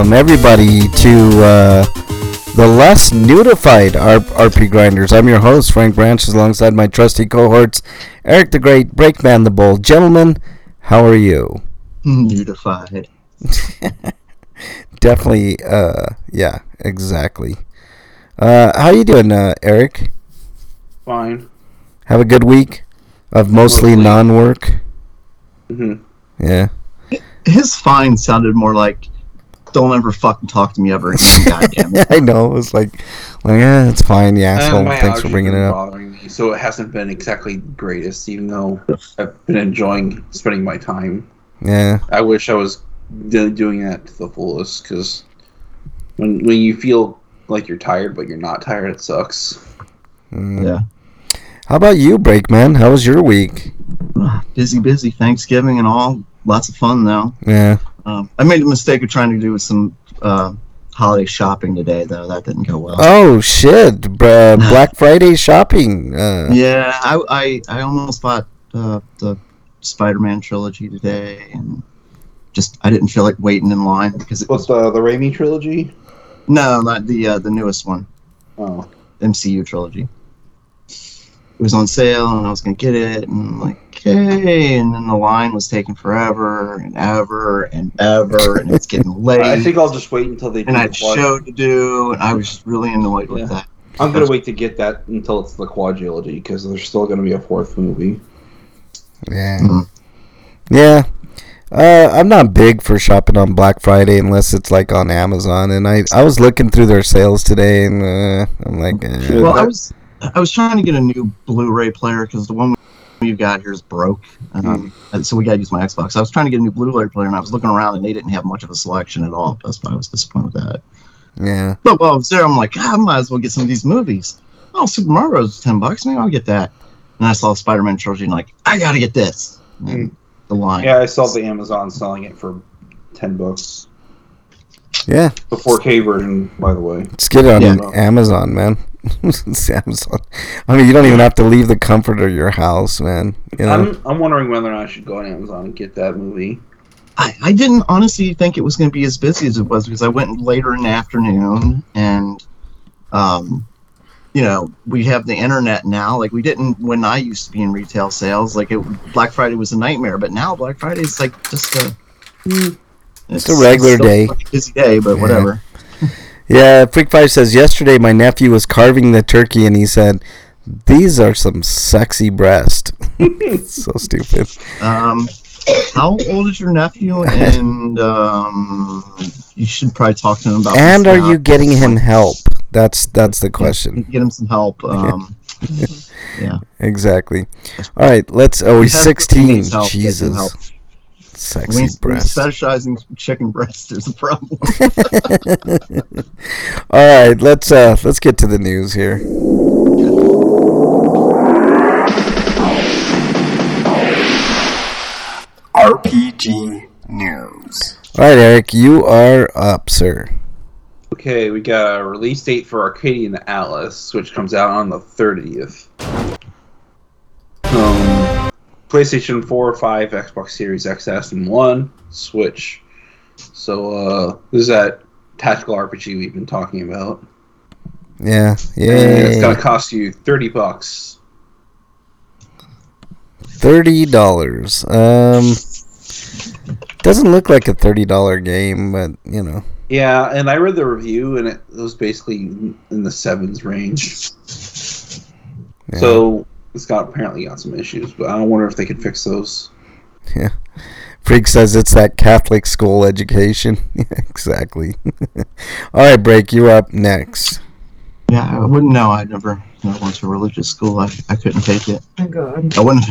And welcome everybody to uh, the less notified RP Grinders. I'm your host, Frank Branches, alongside my trusty cohorts, Eric the Great, Breakman the Bull. Gentlemen, how are you? Notified. Definitely, uh, yeah, exactly. Uh, how you doing, uh, Eric? Fine. Have a good week of mostly Mostly. non-work. Mm-hmm. Yeah. His fine sounded more like, "Don't ever fucking talk to me ever again." Goddamn it. I know. It was like, like, yeah, it's fine, you asshole. my Thanks for bringing it up. Bothering me, so it hasn't been exactly greatest, even though I've been enjoying spending my time. Yeah. I wish I was do- doing that to the fullest, because when when you feel like you're tired but you're not tired, it sucks. Mm. Yeah. How about you, Breakman? How was your week? Busy, busy. Thanksgiving and all. Lots of fun though. Yeah. Um, I made the mistake of trying to do some uh, holiday shopping today, though. That didn't go well. Oh shit! Br- uh, Black Friday shopping. Uh, Yeah, I, I, I almost bought uh, the Spider-Man trilogy today, and just I didn't feel like waiting in line because it What's was the the Raimi trilogy? no, not the uh, the newest one. Oh, MCU trilogy. It was on sale, and I was gonna get it, and I'm like, okay. And then the line was taking forever and ever and ever, and it's getting late. I think I'll just wait until they. Do and I the had quad- show to do, and I was just really annoyed with Yeah. that. I'm gonna wait to get that until it's the quadrilogy because there's still gonna be a fourth movie. yeah. Mhm. Yeah. Uh, I'm not big for shopping on Black Friday unless it's like on Amazon, and I I was looking through their sales today, and uh, I'm like, eh. Well, I was I was trying to get a new Blu-ray player because the one we've got here is broke, um, and so we got to use my Xbox. I was trying to get a new Blu-ray player, and I was looking around, and they didn't have much of a selection at all. That's why I was disappointed with that. yeah. But while I was there, I'm like, "Ah, I might as well get some of these movies. Oh, Super Mario's ten bucks. Maybe I'll get that. And I saw Spider-Man trilogy, and like, I gotta get this. And the line. Yeah, I saw the Amazon selling it for ten bucks. Yeah. The 4K version, by the way. Let's get it on Yeah. Amazon, man. it's Amazon. I mean, you don't even have to leave the comfort of your house, man. You know? I'm I'm wondering whether or not I should go on Amazon and get that movie. I, I didn't honestly think it was going to be as busy as it was because I went later in the afternoon and, um, you know, we have the internet now. Like we didn't when I used to be in retail sales. Like it, Black Friday was a nightmare, but now Black Friday is like just a. It's a regular still day. a busy day, but Yeah. whatever. Yeah, Freak Five says yesterday my nephew was carving the turkey and he said, "These are some sexy breasts." so stupid. Um, how old is your nephew? And um, you should probably talk to him about. And are now. you getting him help? That's that's the question. Get him some help. Um, yeah. Exactly. All right, let's. Oh, he's sixteen. needs help, get some Jesus. Sexy When, when breast. fetishizing chicken breast, is a problem. All right, let's uh let's get to the news here. RPG News. All right, Eric, you are up, sir. Okay, we got a release date for Arcadian Atlas, which comes out on the 30th. Um, PlayStation 4, 5, Xbox Series XS, and 1, Switch. So, uh, this is that tactical RPG we've been talking about. Yeah, yeah. it's gonna cost you 30 bucks. Thirty dollars. Um, doesn't look like a thirty dollar game, but you know. Yeah, and I read the review, and it, it was basically in the sevens range. yeah. So it's got apparently got some issues, but I wonder if they could fix those. Yeah. Freak says it's that Catholic school education. Exactly. All right, break. You up next. yeah, I wouldn't know. I never, never went to a religious school. I, I couldn't take it. Oh God. I wouldn't.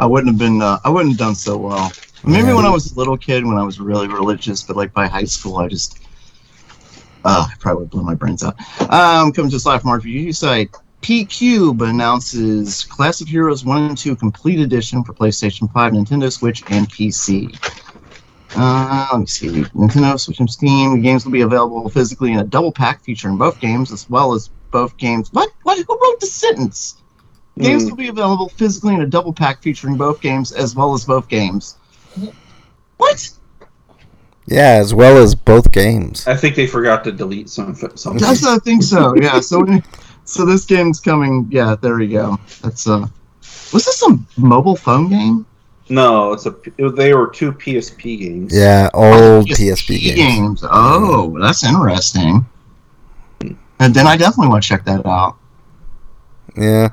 I wouldn't have been. Uh, I wouldn't have done so well. Maybe Yeah. when I was a little kid, when I was really religious, but like by high school, I just. Uh, I probably would blow my brains out. Um, coming to us live from our review site. PQube announces Class of Heroes 1 and 2 Complete Edition for PlayStation 5, Nintendo Switch, and PC. Uh, let me see. Nintendo Switch and Steam. The games will be available physically in a double pack featuring both games, as well as both games. What? What? Who wrote the sentence? Games Hmm. will be available physically in a double pack featuring both games, as well as both games. What? Yeah, as well as both games. I think they forgot to delete some some. That's I think so. Yeah. So so this game's coming. Yeah. There we go. That's uh. Was this a mobile phone game? No, it's a. It, they were two PSP games. Yeah, old PSP, games. games. Oh, that's interesting. And then I definitely want to check that out. Yeah.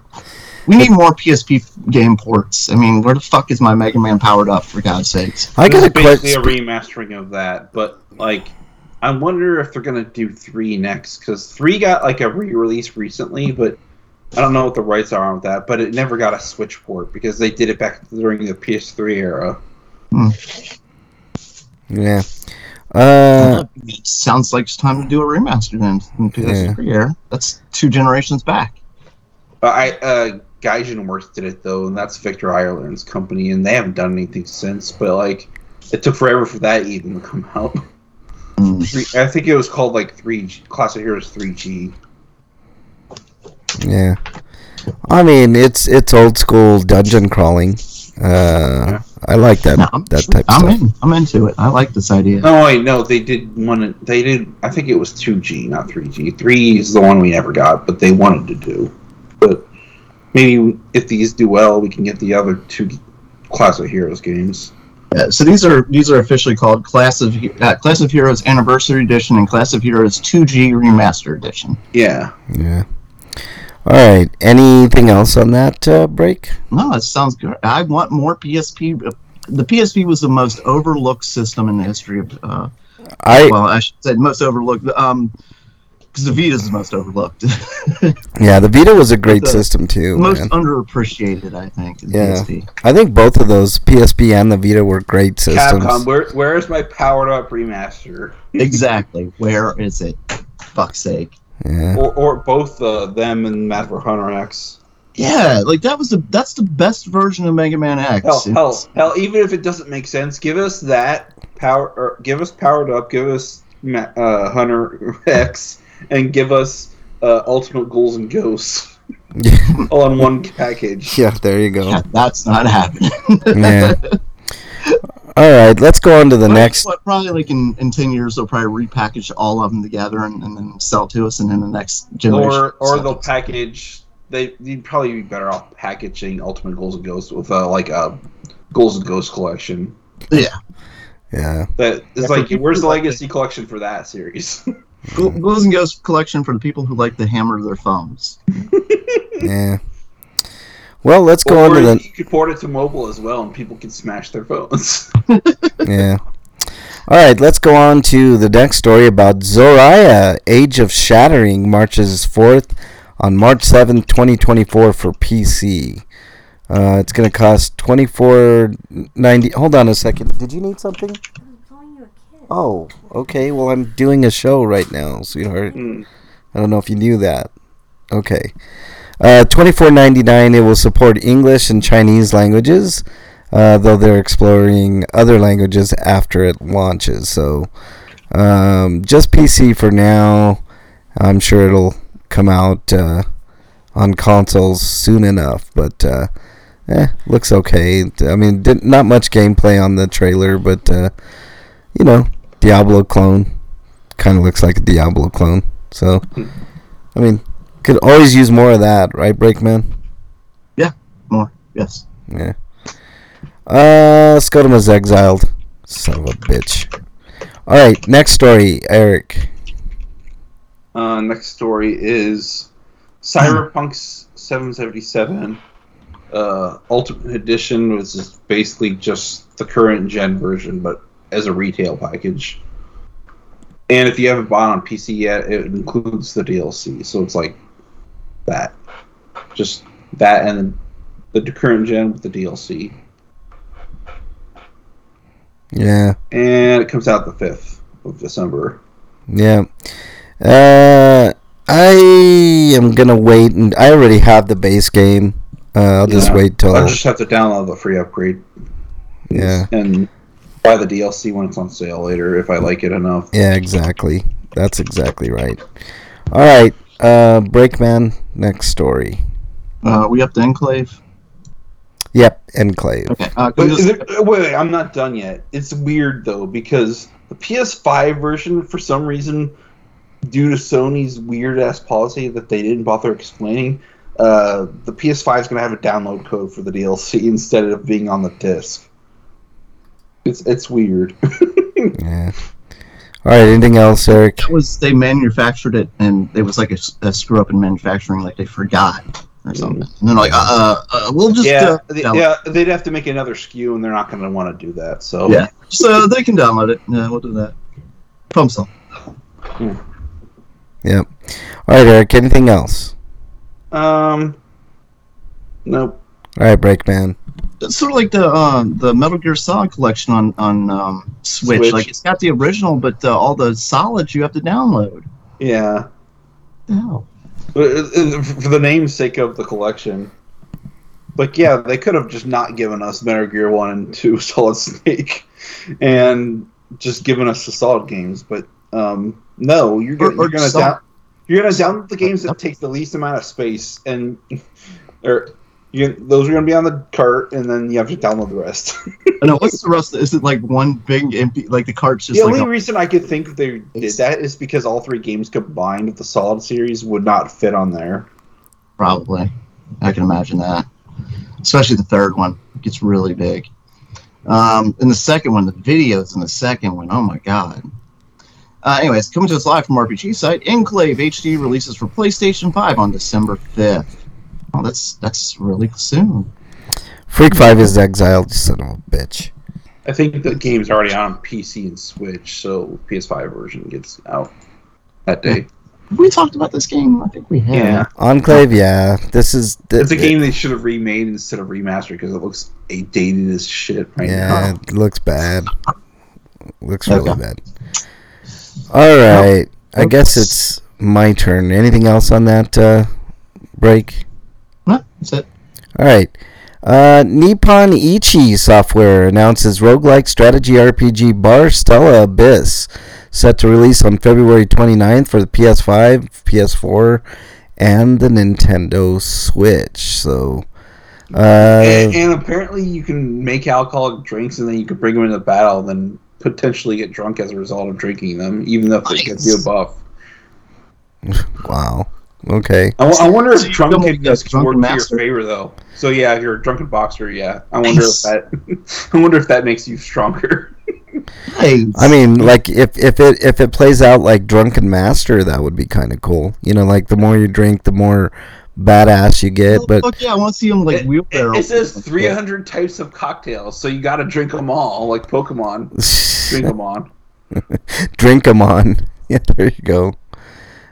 We need more PSP game ports. I mean, where the fuck is my Mega Man powered up? For God's sakes! I This got a basically a remastering of that, but like, I wonder if they're gonna do three next because three got like a re-release recently, but I don't know what the rights are on that. But it never got a Switch port because they did it back during the PS3 era. Hmm. Yeah. Uh, It sounds like it's time to do a remaster then in PS3 era. That's two generations back. But I uh, Gaijin Works did it though, and that's Victor Ireland's company, and they haven't done anything since. But like, it took forever for that even to come out. Three- I think it was called like three G Class of Heroes three G. yeah. I mean, it's it's old school dungeon crawling. Uh, I like that No, that type of I'm stuff. in. I'm into it. I like this idea. No, wait, no, they did one. They did. I think it was two G, not three G. Three is the one we never got, but they wanted to do. But maybe if these do well, we can get the other two Class of Heroes games. Yeah, so these are these are officially called Class of uh, Class of Heroes Anniversary Edition and Class of Heroes 2G Remaster Edition. Yeah. Yeah. All right. Anything else on that uh, break? No, it sounds good. I want more PSP. The PSP was the most overlooked system in the history of. Uh, I well, I should say most overlooked. Um, because the Vita is the most overlooked, yeah, the Vita was a great The system too. most man. underappreciated. I think. in Yeah. PSP. I think both of those PSP and the Vita were great systems. Capcom, where where is my powered up remaster? Exactly. Where is it? Fuck's sake. Yeah. Or or both uh, them and Mad Hunter X. Yeah, like that was the that's the best version of Mega Man X. Hell, It's- hell, hell! Even if it doesn't make sense, give us that power, or give us powered up, give us Ma- uh, Hunter X, and give us uh, Ultimate Ghouls and Ghosts all in one package. yeah. There you go. Yeah, that's not happening. Yeah. All right. Let's go on to the Well, next. what, probably like in, in 10 years they'll probably repackage all of them together and, and then sell to us and then the next generation Or or sell they'll package. They you'd probably be better off packaging Ultimate Ghouls and Ghosts with uh, like a Ghouls and Ghosts collection. yeah Yeah. That Yeah, is like where's who the like legacy collection for that series? Ghoul- ghouls and ghosts collection for the people who like to hammer their phones Yeah. Well, let's go on to the you could port it to mobile as well, and people can smash their phones. Yeah. All right, let's go on to the next story about Zoraya Age of Shattering marches forth on March 7th, 2024 for PC. Uh, it's going to cost 24.90. Hold on a second. Did you need something? I'm calling you a kid. Oh, okay. Well, I'm doing a show right now, sweetheart. Hmm. I don't know if you knew that. Okay. Uh, Twenty four ninety nine. It will support English and Chinese languages, uh, though they're exploring other languages after it launches. So, um, just PC for now. I'm sure it'll come out uh, on consoles soon enough. But uh, eh, looks okay. I mean, not much gameplay on the trailer, but uh, you know, Diablo clone. Kind of looks like a Diablo clone. So, I mean, could always use more of that, right, Breakman? Yeah, more yes Yeah. Uh, Scottimus exiled. Son of a bitch. All right, next story, Eric. Uh, next story is Cyberpunk 777 uh, Ultimate Edition, which is basically just the current gen version, but as a retail package. And if you haven't bought on PC yet, it includes the DLC. So it's like that. Just that and the current gen with the DLC. Yeah, And it comes out the 5th of December. yeah. Uh, I am gonna wait, and I already have the base game. Uh, I'll just wait till. I'll just have to download the free upgrade. Yeah. And buy the DLC when it's on sale later if I like it enough. Yeah, exactly. That's exactly right. All right, uh, Breakman. Next story. uh, we up to enclave Yep, Enclave. okay uh, But can we just- is it- wait, wait, I'm not done yet. It's weird though because the PS5 version, for some reason, due to Sony's weird ass policy that they didn't bother explaining, uh, the PS5 is going to have a download code for the DLC instead of being on the disc. It's it's weird. Yeah. All right. Anything else, Eric? That was they manufactured it, and it was like a screw up in manufacturing, like they forgot or something. And they're like, uh, uh, we'll just yeah, uh, th- download yeah, they'd have to make another SKU, and they're not going to want to do that. So Yeah. So they can download it. Yeah, we'll do that. Pump some. Yep. All right, Eric. Anything else? Um, nope. All right, Breakman. It's sort of like the um, the Metal Gear Solid collection on on um, Switch. Switch. Like it's got the original, but uh, all the solids you have to download. Yeah, No. Uh, uh, for the namesake of the collection. Like, yeah, they could have just not given us Metal Gear One and Two Solid Snake, and just given us the Solid games. But um, no, you're gonna, Or- or you're gonna down, you're gonna download the games that take the least amount of space, and or you, those are gonna be on the cart, and then you have to download the rest. I know. What's the rest? Is it like one big empty? Like the cart's just the like only a- reason I could think they did that is because all three games combined with the Solid series would not fit on there. probably. I can imagine that. Especially the third one it gets really big. Um, and the second one, the videos in the second one, oh my god. Uh, anyways, coming to us live from RPG site, Enclave HD releases for PlayStation 5 on December 5th. Oh, that's that's really soon. Freak Five is exiled, son of a bitch. I think the game's already on PC and Switch, so PS5 version gets out that day. We talked about this game. I think we have. Yeah, Enclave, yeah. This is the, it's a game they should have remade instead of remastered because it looks a dated as shit right Yeah, now. it looks bad. Looks really Okay. bad. All right, I guess it's my turn. Anything else on that uh, break? No, that's it. All right. Uh, Nippon Ichi Software announces roguelike strategy RPG Bar Stella Abyss, set to release on February 29th for the PS5, PS4, and the Nintendo Switch. So, uh, and, and apparently, you can make alcoholic drinks and then you can bring them into battle, and then potentially get drunk as a result of drinking them, even if it gives you a buff. wow. Okay. I wonder So if you become drunkenness a work to your favor, though. So yeah, if you're a drunken boxer, yeah, I wonder Nice. if that. I wonder if that makes you stronger. Nice. I mean, like if if it if it plays out like Drunken Master, that would be kind of cool. You know, like the more you drink, the more badass you get. Well, But fuck yeah, I want to see him like It, wheelbarrow. it says 300 types of cocktails, so you got to drink them all, like Pokemon. Drink them on. drink 'em on. Yeah, there you go.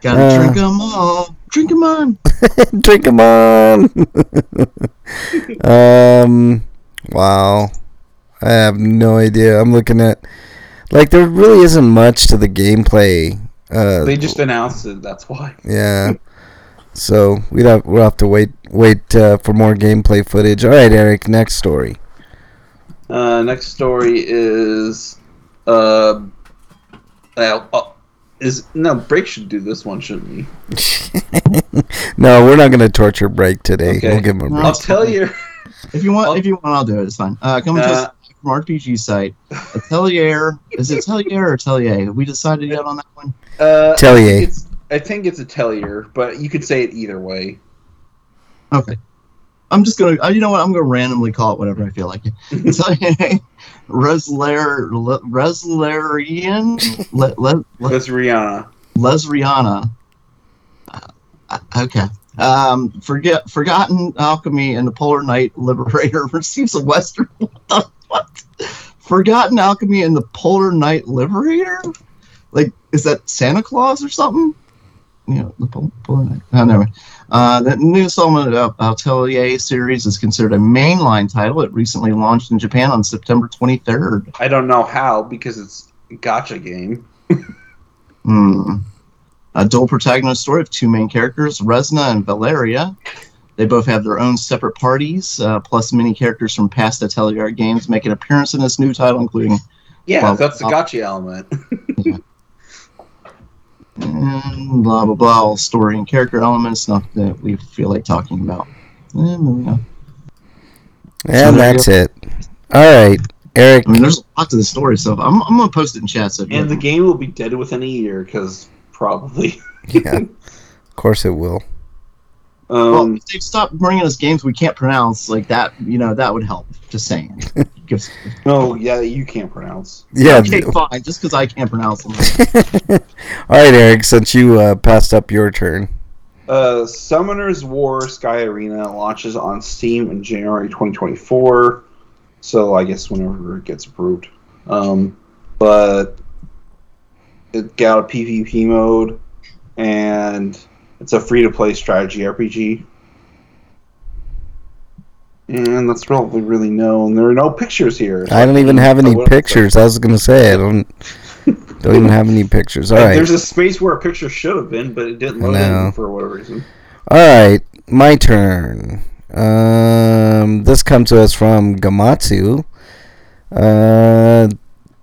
Gotta Uh, drink 'em all. Drink 'em on. drink 'em on. um, wow. I have no idea. I'm looking at like there really isn't much to the gameplay. Uh, They just announced it. That's why. yeah. So we'd have we'll have to wait wait uh, for more gameplay footage. All right, Eric. Next story. Uh, next story is uh, uh, uh, is no break should do this one, shouldn't we? no, we're not gonna torture break today. Okay. We'll give him a break. I'll tell you. If you want, I'll- if you want, I'll do it. It's fine. Uh, coming to us Uh, from RPG site, Atelier. Is it Atelier or Atelier? Have we decided yet on that one? Uh, Tellier. It's, I think it's a Tellier, but you could say it either way. Okay. I'm just gonna. Uh, you know what? I'm gonna randomly call it whatever I feel like. Atelier, Resler, Le- Reslerian, Le, Le, Le, That's Rihanna. Lesriana. Uh, uh, okay. Um, forget Forgotten Alchemy and the Polar Night Liberator receives a Western. What? the- what? Forgotten Alchemy and the Polar Night Liberator? Like, is that Santa Claus or something? You know, the Polar Night. Oh, never mind. Uh, the new installment of Atelier series is considered a mainline title. It recently launched in Japan on September 23rd. I don't know how because it's a gacha game. Hmm. A dual protagonist story of two main characters, Resna and Valeria. They both have their own separate parties, uh, plus many characters from past Atelier games make an appearance in this new title, including Yeah, Well, that's the gacha element. mm, blah blah blah, all story and character elements. Not that we feel like talking about. Eh, moving on. And there you that's it. All right. Eric, I mean, there's a lot to the story, so I'm, I'm gonna post it in chat. So And the have- game will be dead within a year because probably. yeah, of course it will. Well, Um, if they stop bringing us games we can't pronounce like that, you know, that would help. Just saying. Gives- no, yeah, you can't pronounce. Yeah. okay, fine. Just because I can't pronounce them. All right, Eric. Since you uh, passed up your turn, Uh, Summoner's War Sky Arena launches on Steam in January 2024. So I guess whenever it gets approved. Um, but it got a PvP mode, and it's a free to play strategy RPG. And that's probably really known. There are no pictures here. I don't even have any say- pictures. I was gonna say I don't don't even have any pictures. All right, There's a space where a picture should have been, but it didn't load No. in for whatever reason. all right. My turn. Um, this comes to us from Gematsu. Uh,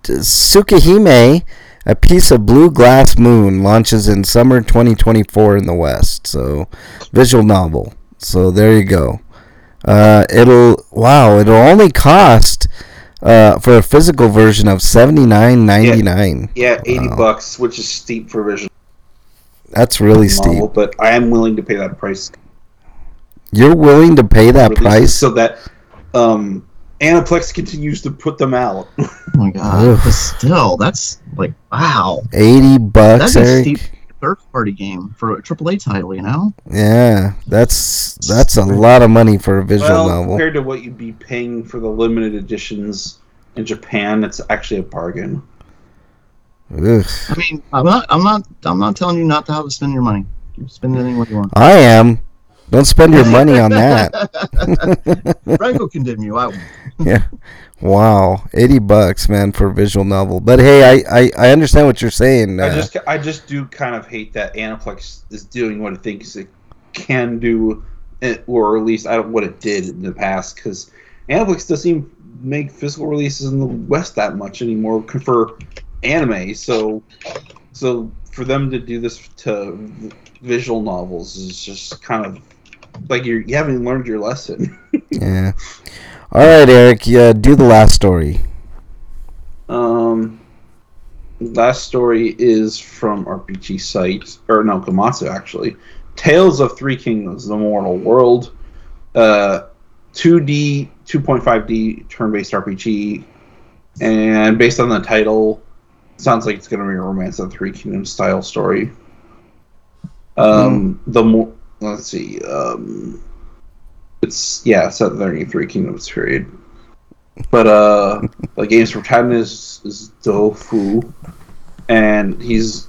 Tsukihime, a piece of blue glass moon, launches in summer 2024 in the West. So, visual novel. So there you go. Uh, it'll wow. It'll only cost uh, for a physical version of seventy nine ninety nine. Yeah, 80 Wow. bucks, which is steep for visual That's really steep. but I am willing to pay that price. You're willing to pay that price? so that um, Aniplex continues to put them out. Oh my god! Ugh. But still, that's like wow. Eighty bucks, That's a steep third party game for a AAA title. You know? Yeah, that's that's a lot of money for a visual well, novel. compared to what you'd be paying for the limited editions in Japan, it's actually a bargain. Ugh. I mean, I'm not. I'm not. I'm not telling you not to have to spend your money. You spend it any way you want. I am. Don't spend your money on that. Franco condemn you. I won't. yeah. Wow, eighty bucks, man, for a visual novel. But hey, I I, I understand what you're saying. I Uh, just I just do kind of hate that Aniplex is doing what it thinks it can do, eh, or at least I don't what it did in the past. Because Aniplex doesn't even make physical releases in the West that much anymore for anime. So so for them to do this to visual novels is just kind of like you're, you haven't learned your lesson. yeah. All right, Eric. Yeah, do the last story. Um, last story is from RPG site, or no, Gematsu actually. Tales of Three Kingdoms: The Mortal World, uh, 2D, 2.5D turn-based RPG, and based on the title, sounds like it's going to be a Romance of the Three Kingdoms style story. Um, the more let's see, um, it's yeah, set during the Three Kingdoms period. But uh, the game's protagonist is Dofu, and he's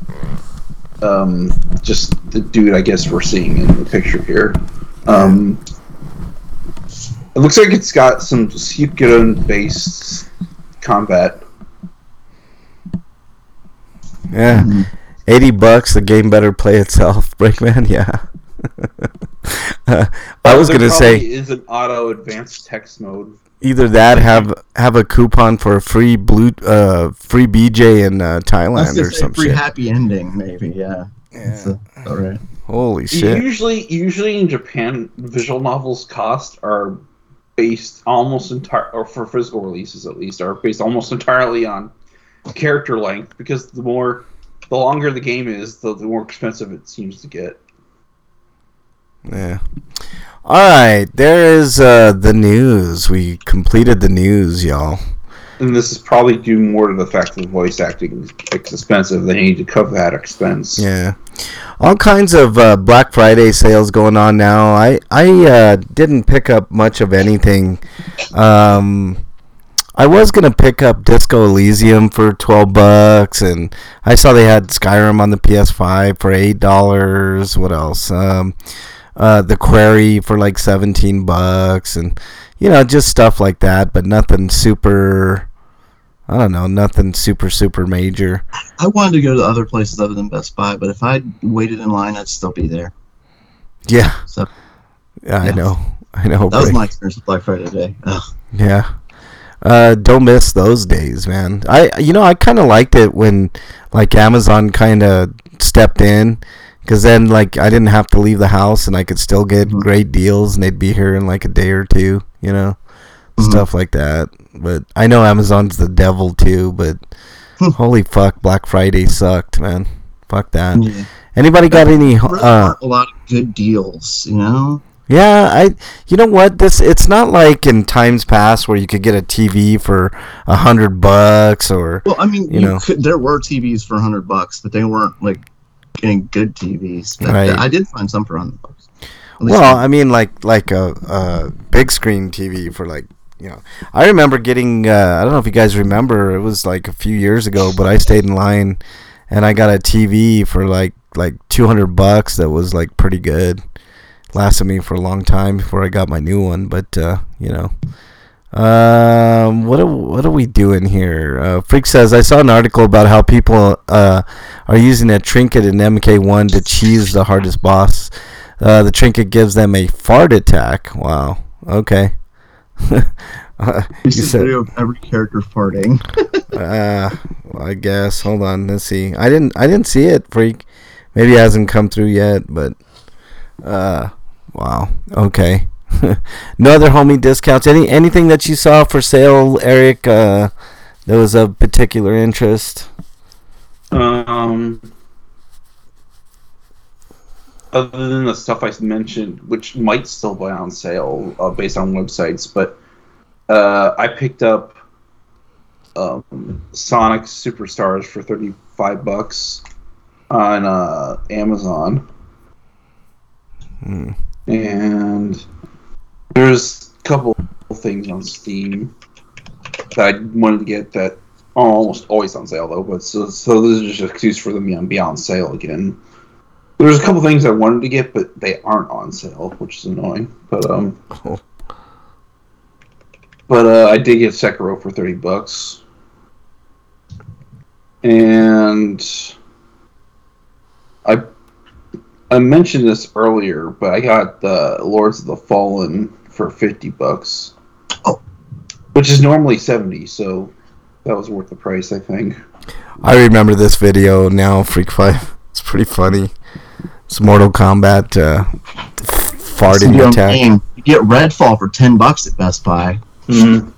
um, just the dude I guess we're seeing in the picture here. Um, it looks like it's got some Suikoden based combat. Yeah, eighty bucks. The game better play itself. Breakman. Yeah. Uh, I was There gonna say is an auto advanced text mode. either that have have a coupon for a free blue uh free BJ in uh, Thailand or say some free shit. happy ending, maybe. Yeah. That's Yeah. a- all right. Holy shit. Usually, usually in Japan, visual novels cost are based almost entire, or for physical releases at least, are based almost entirely on character length because the more, the longer the game is, the, the more expensive it seems to get. Yeah. All right, there is uh, the news. We completed the news, y'all. And this is probably due more to the fact that voice acting is expensive. They need to cover that expense. Yeah. All kinds of uh, Black Friday sales going on now. I I uh, didn't pick up much of anything. Um, I was gonna pick up Disco Elysium for twelve bucks, and I saw they had Skyrim on the PS5 for eight dollars. What else? Um, uh, the Quarry for like seventeen bucks, and you know just stuff like that, but nothing super. I don't know, nothing super super major. I wanted to go to other places other than Best Buy, but if I waited in line, I'd still be there. Yeah, So yeah, I know, I know. that was my experience with Black Friday today. Ugh. Yeah. Uh, don't miss those days, man. I you know I kind of liked it when like Amazon kind of stepped in because then like I didn't have to leave the house and I could still get Mhm. great deals and they'd be here in like a day or two. You know, stuff like that. But I know Amazon's the devil too. But holy fuck, Black Friday sucked, man. Fuck that. Yeah. Anybody got any? Uh, a lot of good deals, you know. yeah, I. You know what? This it's not like in times past where you could get a TV for a hundred bucks or. Well, I mean, You you know. could, there were TVs for a hundred bucks, but they weren't like getting good TVs. But Right. I did find some for bucks. At least Well. I mean, like like a, a big screen TV for like you know. I remember getting. Uh, I don't know if you guys remember. It was like a few years ago, but I stayed in line, and I got a TV for like like two hundred bucks. That was like pretty good. Lasted me for a long time before I got my new one. But uh, you know. Um, what are, what are we doing here? Uh, Freak says I saw an article about how people uh, are using a trinket in MK1 to cheese the hardest boss. Uh, the trinket gives them a fart attack. Wow. Okay. uh, you It's a said, video of every character farting. uh, I guess. Hold on. Let's see. I didn't. I didn't see it. Freak. Maybe it hasn't come through yet. But. Uh. Wow. Okay. no other homie discounts. Any anything that you saw for sale, Eric? Uh, that was of particular interest. Um, other than the stuff I mentioned, which might still be on sale uh, based on websites, but uh, I picked up um, Sonic Superstars for thirty-five bucks on uh, Amazon, Hmm. and there's a couple things on Steam that I wanted to get that are almost always on sale though. But so so this is just an excuse for them to be on sale again. There's a couple things I wanted to get, but they aren't on sale, which is annoying. But um, Oh. but uh, I did get Sekiro for thirty bucks, and I I mentioned this earlier, but I got the Lords of the Fallen for fifty bucks. Oh. which is normally seventy, so that was worth the price, I think. I remember this video now. Freak Five. It's pretty funny. It's Mortal Kombat uh, f- farting attack. game. You get Redfall for ten bucks at Best Buy.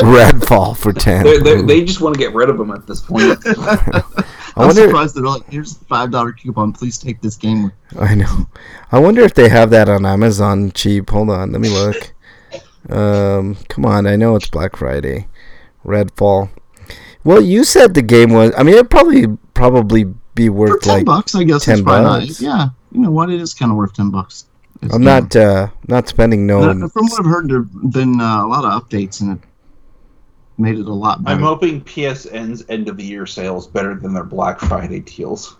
Redfall for ten. They, they, they just want to get rid of them at this point. I I'm wonder. surprised they're like, here's a five dollar coupon. Please take this game. I know. I wonder if they have that on Amazon cheap. Hold on, let me look. Um, come on, I know it's Black Friday. Redfall. Well, you said the game was. I mean, it probably probably be For worth ten like. bucks, I guess 10 it's bucks. not. Yeah, you know what? It is kind of worth ten bucks. It's I'm not uh not spending no. of- From what I've heard, there've been uh, a lot of updates and it made it a lot better. I'm hoping PSN's end of the year sales better than their Black Friday deals.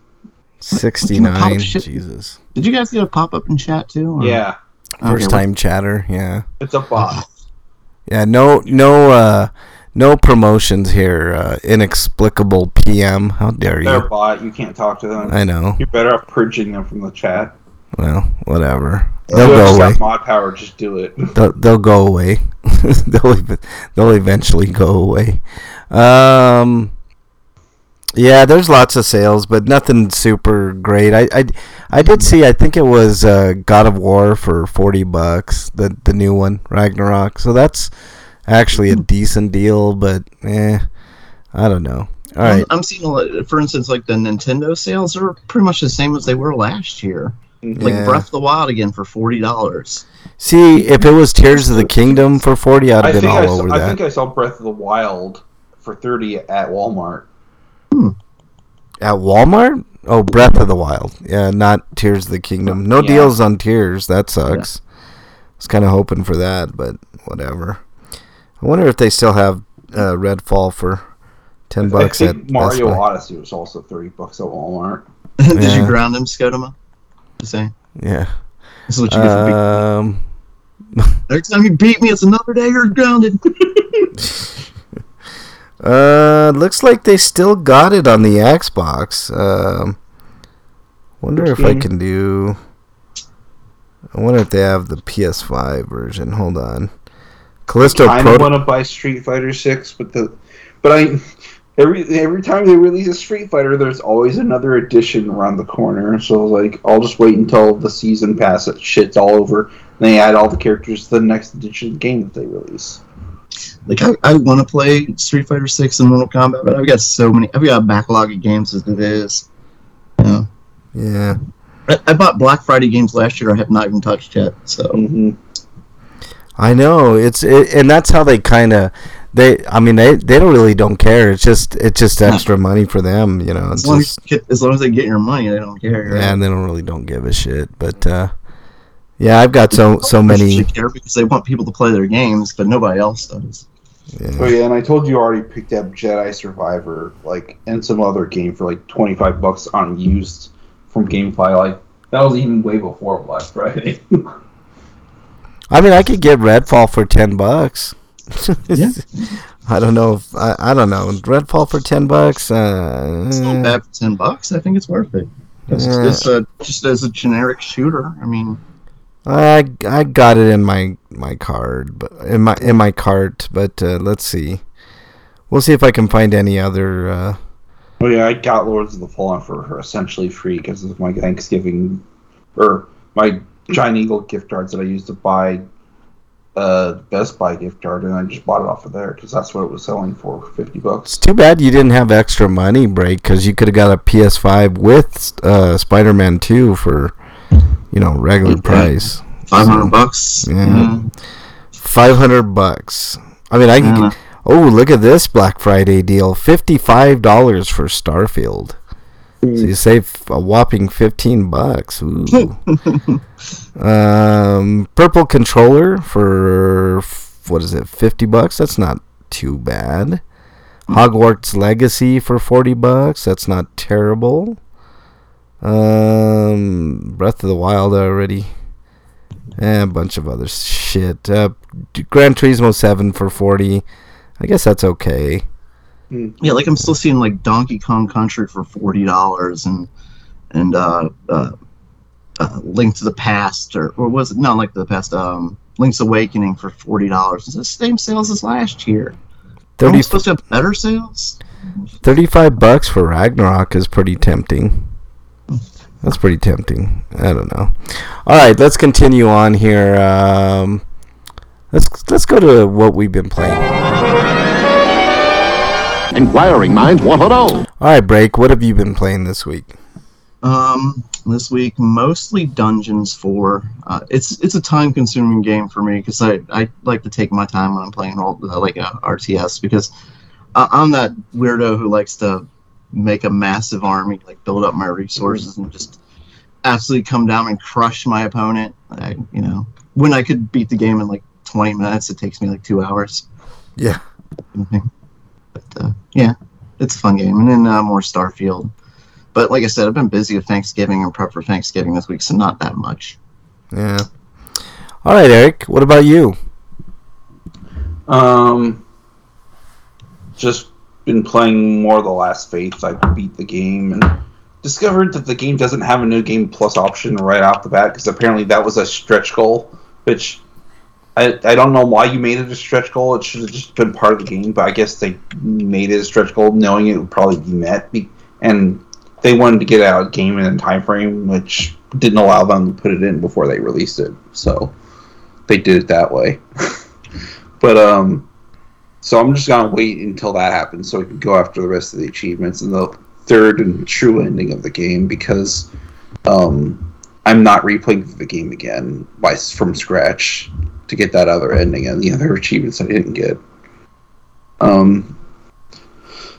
Sixty nine. shit. Jesus. Did you guys get a pop up in chat too? or- Yeah, Okay, First time chatter. Yeah. it's a bot. Yeah. No. No. Uh. No promotions here. Uh, inexplicable PM. How dare They're a you? bot. You can't talk to them. I know. You're better off purging them from the chat. Well, whatever. They'll go away. mod power. Just do it. They'll, they'll go away. they'll they'll eventually go away. Um, yeah, there's lots of sales, but nothing super great. I, I, I did see. I think it was uh, God of War for forty bucks. The the new one, Ragnarok. So that's actually a decent deal, but eh, I don't know. All right. I'm, I'm seeing, a lot, for instance, like the Nintendo sales are pretty much the same as they were last year. Like Yeah. Breath of the Wild again for forty dollars. See, if it was Tears of the Kingdom for forty, I'd I have been think all I, saw, over I think I saw Breath of the Wild for thirty at Walmart. At Walmart? Oh, Breath of the Wild. Yeah, not Tears of the Kingdom. No Yeah. deals on Tears. That sucks. I was kind of hoping for that, but whatever. I wonder if they still have uh, Redfall for ten bucks I at think Mario Best Buy. Odyssey was also thirty bucks at Walmart. Did Yeah. you ground him, Scotoma? Just saying. Yeah. This is what you get for beating. Um. Next time you beat me, it's another day you're grounded. Uh. Looks like they still got it on the Xbox. Um. Wonder if I can do. I wonder if they have the PS5 version. Hold on. Callisto kind of Proto. want to buy Street Fighter Six, but the but I every every time they release a Street Fighter, there's always another edition around the corner. So like, I'll just wait until the season pass it shit's all over, and they add all the characters to the next edition of the game that they release. like I, I want to play Street Fighter Six and Mortal Kombat, but I've got so many. I've got a backlog of games as it is. You know, Yeah. I, I bought Black Friday games last year. I have not even touched yet. So hmm I know it's it, and that's how they kind of they. I mean, they they don't really don't care. It's just it's just extra money for them, you know. It's as long just, as, get, as long as they get your money, they don't care. right? yeah, and they don't really don't give a shit. But uh, yeah, I've got so so many. care because they want people to play their games, but nobody else does. Oh Yeah. yeah, and I told you I already picked up Jedi Survivor, like, and some other game for like twenty five bucks on used from GameFly. Like that was even way before Black Friday. I mean, I could get Redfall for ten bucks. Yeah. I don't know. If, I I don't know. Redfall for ten bucks. Uh, It's not bad for ten bucks. I think it's worth it. It's, Yeah. it's a, just as a generic shooter. I mean, I I got it in my my card, but in my in my cart. But uh, let's see. We'll see if I can find any other. Uh, oh yeah, I got Lords of the Fallen for essentially free because of my Thanksgiving or my Giant Eagle gift cards that I used to buy uh Best Buy gift card, and I just bought it off of there because that's what it was selling for, fifty it's bucks. too bad you didn't have extra money, break, because you could have got a PS5 with uh, Spider-Man 2 for you know regular Yeah. price. five hundred bucks. Yeah. Five hundred bucks. I mean, I can. Yeah. Oh, look at this Black Friday deal! Fifty-five dollars for Starfield. So you save a whopping fifteen bucks. Ooh. um, purple controller for what is it? Fifty bucks. That's not too bad. Hogwarts Legacy for forty bucks. That's not terrible. Um, Breath of the Wild already. And a bunch of other shit. Uh, Gran Turismo 7 for 40. I guess that's okay. Yeah, like I'm still seeing like Donkey Kong Country for forty dollars and and uh, uh, uh, Link to the Past or or was it not Link to the Past? Um, Link's Awakening for forty dollars. It's the same sales as last year. 30, Are we supposed to have better sales? 35 bucks for Ragnarok is pretty tempting. That's pretty tempting. I don't know. All right, let's continue on here. Um, let's let's go to what we've been playing. Inquiring minds want to know. All right, break. What have you been playing this week? Um, this week mostly Dungeons Four. Uh, it's it's a time consuming game for me because I, I like to take my time when I'm playing role uh, like a RTS because I, I'm that weirdo who likes to make a massive army, like build up my resources and just absolutely come down and crush my opponent. I, you know, when I could beat the game in like 20 minutes, it takes me like two hours. Yeah. But uh, yeah, it's a fun game. And then uh, more Starfield. But like I said, I've been busy with Thanksgiving and prep for Thanksgiving this week, so not that much. Yeah. All right, Eric. What about you? Um, just been playing more of the Last Faith. I beat the game and discovered that the game doesn't have a new game plus option right off the bat because apparently that was a stretch goal, which I, I don't know why you made it a stretch goal. It should have just been part of the game, but I guess they made it a stretch goal knowing it would probably be met, and they wanted to get out game in a time frame which didn't allow them to put it in before they released it. So they did it that way. but um, so I'm just gonna wait until that happens so we can go after the rest of the achievements and the third and true ending of the game because um, I'm not replaying the game again by from scratch to get that other ending and the other achievements I didn't get. Um,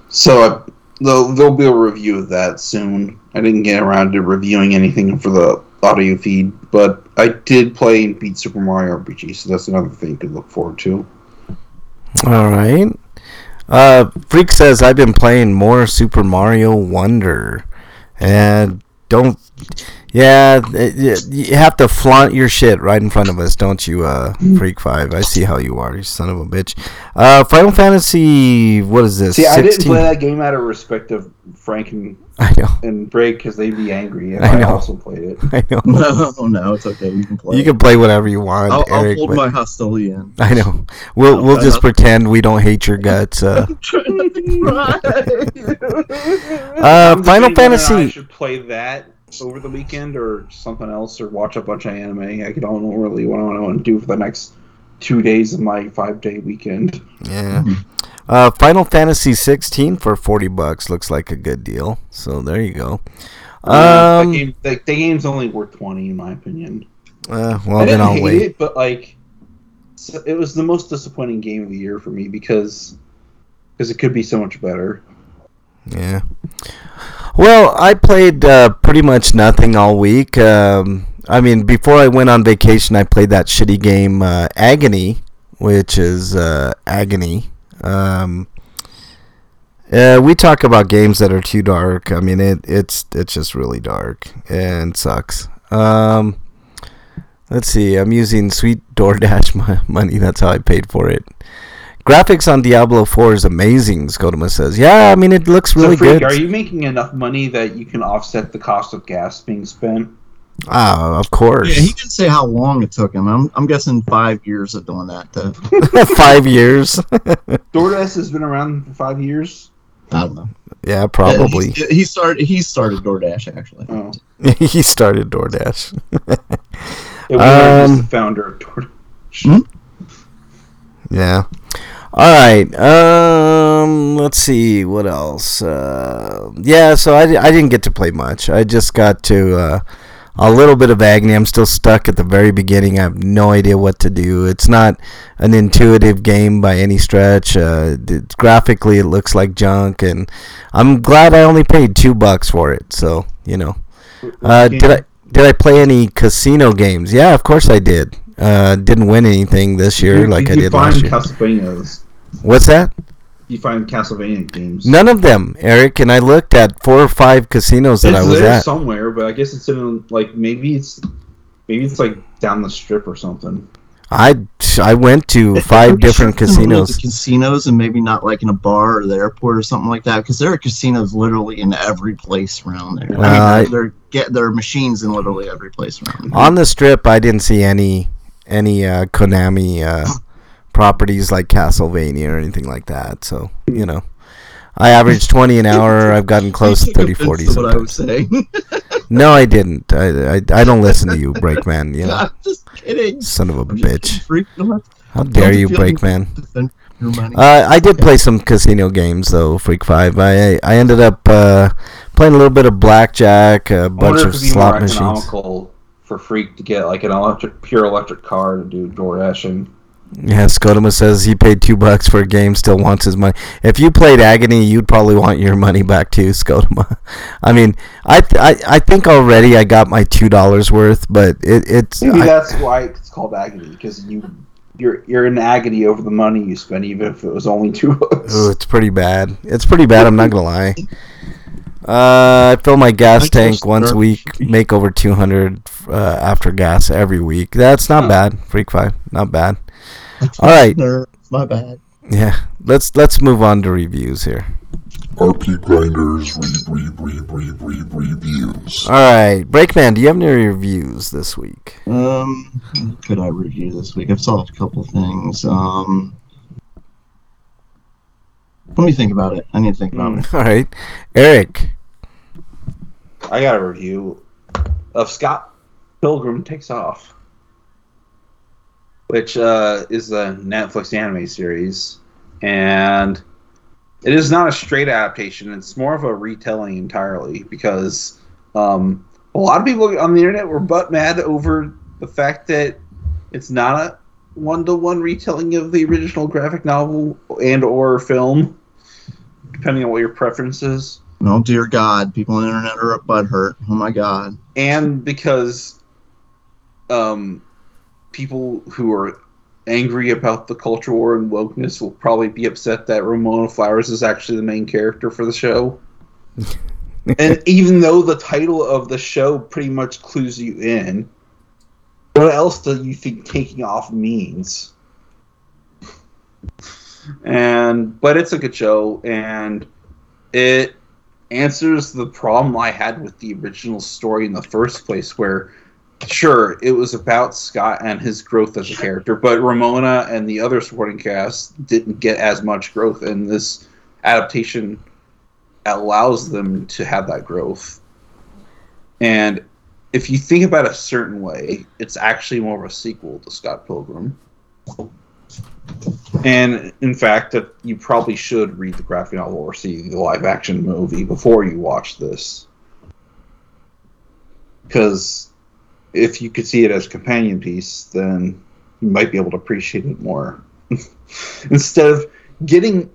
so I, there'll, there'll be a review of that soon. I didn't get around to reviewing anything for the audio feed, but I did play and beat Super Mario RPG, so that's another thing to look forward to. All right. Uh, Freak says I've been playing more Super Mario Wonder, and don't. Yeah, it- you have to flaunt your shit right in front of us, don't you, uh, Freak Five? I see how you are, you son of a bitch. Uh, Final Fantasy, what is this? See, I didn't play that game out of respect of Frank and, I know, and Break because they'd be angry if I I, also played it. I know. No, no, it's okay. You can play. You can play whatever you want, I'll, I'll hold but- my hostility in. I know. We'll No, we'll I- just I- pretend we don't hate your guts. Uh, Trying not to cry. uh, Final thinking whether I Fantasy. should play that over the weekend or something else or watch a bunch of anime. I don't know really what I want to do for the next two days of my five day weekend. Yeah. Uh, Final Fantasy 16 for 40 bucks looks like a good deal. So there you go. Uh, Um, the, game, the, the game's only worth twenty in my opinion. uh, I well, then didn't I'll hate wait. it, but like, it was the most disappointing game of the year for me because because it could be so much better. Yeah. Well, I played uh, pretty much nothing all week. Um, I mean, before I went on vacation, I played that shitty game uh, Agony, which is uh, Agony. Um, we talk about games that are too dark. I mean, it it's it's just really dark and sucks. Um, let's see. I'm using sweet DoorDash mo- money. That's how I paid for it. Graphics on Diablo 4 is amazing, Skodoma says. Yeah, I mean, it looks really so, Freak, good. are you making enough money that you can offset the cost of gas being spent? Ah, of course. Yeah, he didn't say how long it took him. I'm, I'm guessing five years of doing that. To, Five years. DoorDash has been around for five years. I don't know. yeah, probably. Yeah, he, he started. He started DoorDash actually. Oh, he started DoorDash. it was Um, the founder of DoorDash. yeah. All right. Um, let's see what else. Uh, yeah. So I, I didn't get to play much. I just got to uh, a little bit of agony. I'm still stuck at the very beginning. I have no idea what to do. It's not an intuitive game by any stretch. Uh, it- graphically, it looks like junk, and I'm glad I only paid two bucks for it. So you know. Uh, did I did I play any casino games? Yeah, of course I did. Uh, didn't win anything this year like I did last year. Castlevanias. What's that? You find Castlevania games. None of them, Eric. And I looked at four or five casinos that it's I was there at. somewhere, but I guess it's in like maybe it's maybe it's like down the strip or something. I I went to five different Maybe the casinos. casinos, and maybe not like in a bar or the airport or something like that, because there are casinos literally in every place around there. Uh, I mean, there get there are machines in literally every place around. There. On the strip, I didn't see any any uh, Konami uh, properties like Castlevania or anything like that. So you know, I averaged twenty an hour. I've gotten close to You 30, 40 offense to what I was sometimes. saying. No, I didn't. I, I, I don't listen to you, Breakman. You know, I'm just kidding. son of a I'm bitch. kidding, freak. Don't have to How dare you, feel the- Breakman? defend your money. Uh, I did play some casino games though, Freak Five. I I ended up uh, playing a little bit of blackjack, a bunch of if it'd be slot machines. For Freak to get like an electric, pure electric car to do DoorDashing. Yeah, Skodoma says he paid two bucks for a game, still wants his money. If you played Agony, you'd probably want your money back too, Skodoma. I mean, I th- I, I think already I got my two dollars worth, but it, it's Maybe I- that's why it's called agony because you you're you're in agony over the money you spend, even if it was only two bucks. Ooh, it's pretty bad. It's pretty bad. I'm not gonna lie. Uh, I fill my gas I tank once a week. Make over 200 uh, after gas every week. That's not Huh. bad. Freak five, not bad. All right, Nerds, my bad. yeah. Let's let's move on to reviews here. RP Grinders read, read, read, read, read, reviews. All right, Breakman, do you have any reviews this week? Um, could I review this week? I've solved a couple things. Um, let me think about it. I need to think about it. All right, Eric. I got a review of Scott Pilgrim Takes Off, which uh, is a Netflix anime series, and it is not a straight adaptation. It's more of a retelling entirely because um, a lot of people on the internet were butt mad over the fact that it's not a one-to-one retelling of the original graphic novel and or film, depending on what your preference is. Oh dear God, people on the internet are butthurt. Oh my God. and because um, people who are angry about the culture war and wokeness will probably be upset that Ramona Flowers is actually the main character for the show. and even though the title of the show pretty much clues you in, what else do you think taking off means? And but it's a good show, and it answers the problem I had with the original story in the first place, where sure it was about Scott and his growth as a character, but Ramona and the other supporting cast didn't get as much growth, and this adaptation allows them to have that growth. And if you think about it a certain way, it's actually more of a sequel to Scott Pilgrim. And in fact, you probably should read the graphic novel or see the live action movie before you watch this. Because if you could see it as a companion piece, then you might be able to appreciate it more. Instead of getting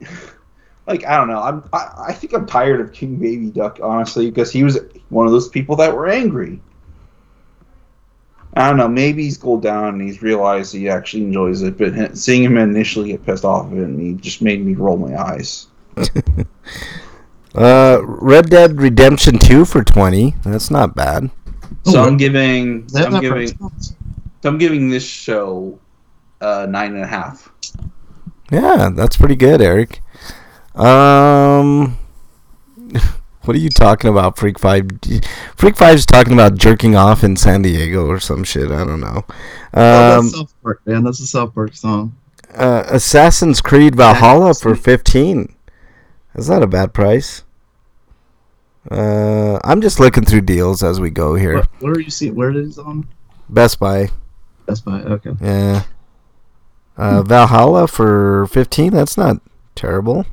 like I don't know, I'm I, I think I'm tired of King Baby Duck honestly because he was one of those people that were angry. I don't know. Maybe he's cooled down and he's realized he actually enjoys it. But seeing him initially get pissed off of it, and he just made me roll my eyes. Uh, Red Dead Redemption 2 for 20. That's not bad. So I'm giving. I'm giving. So I'm giving this show uh, nine and a half. Yeah, that's pretty good, Eric. Um, what are you talking about, Freak Five? Freak Five's talking about jerking off in San Diego or some shit. I don't know. Oh, Um, that's South Park, man. That's a South Park song. uh, Assassin's Creed Valhalla for fifteen. That's not a bad price. Uh, I'm just looking through deals as we go here. Where, where are you seeing? Where it is on? Best Buy, Best Buy. Okay. yeah. Uh, Valhalla for fifteen. That's not terrible.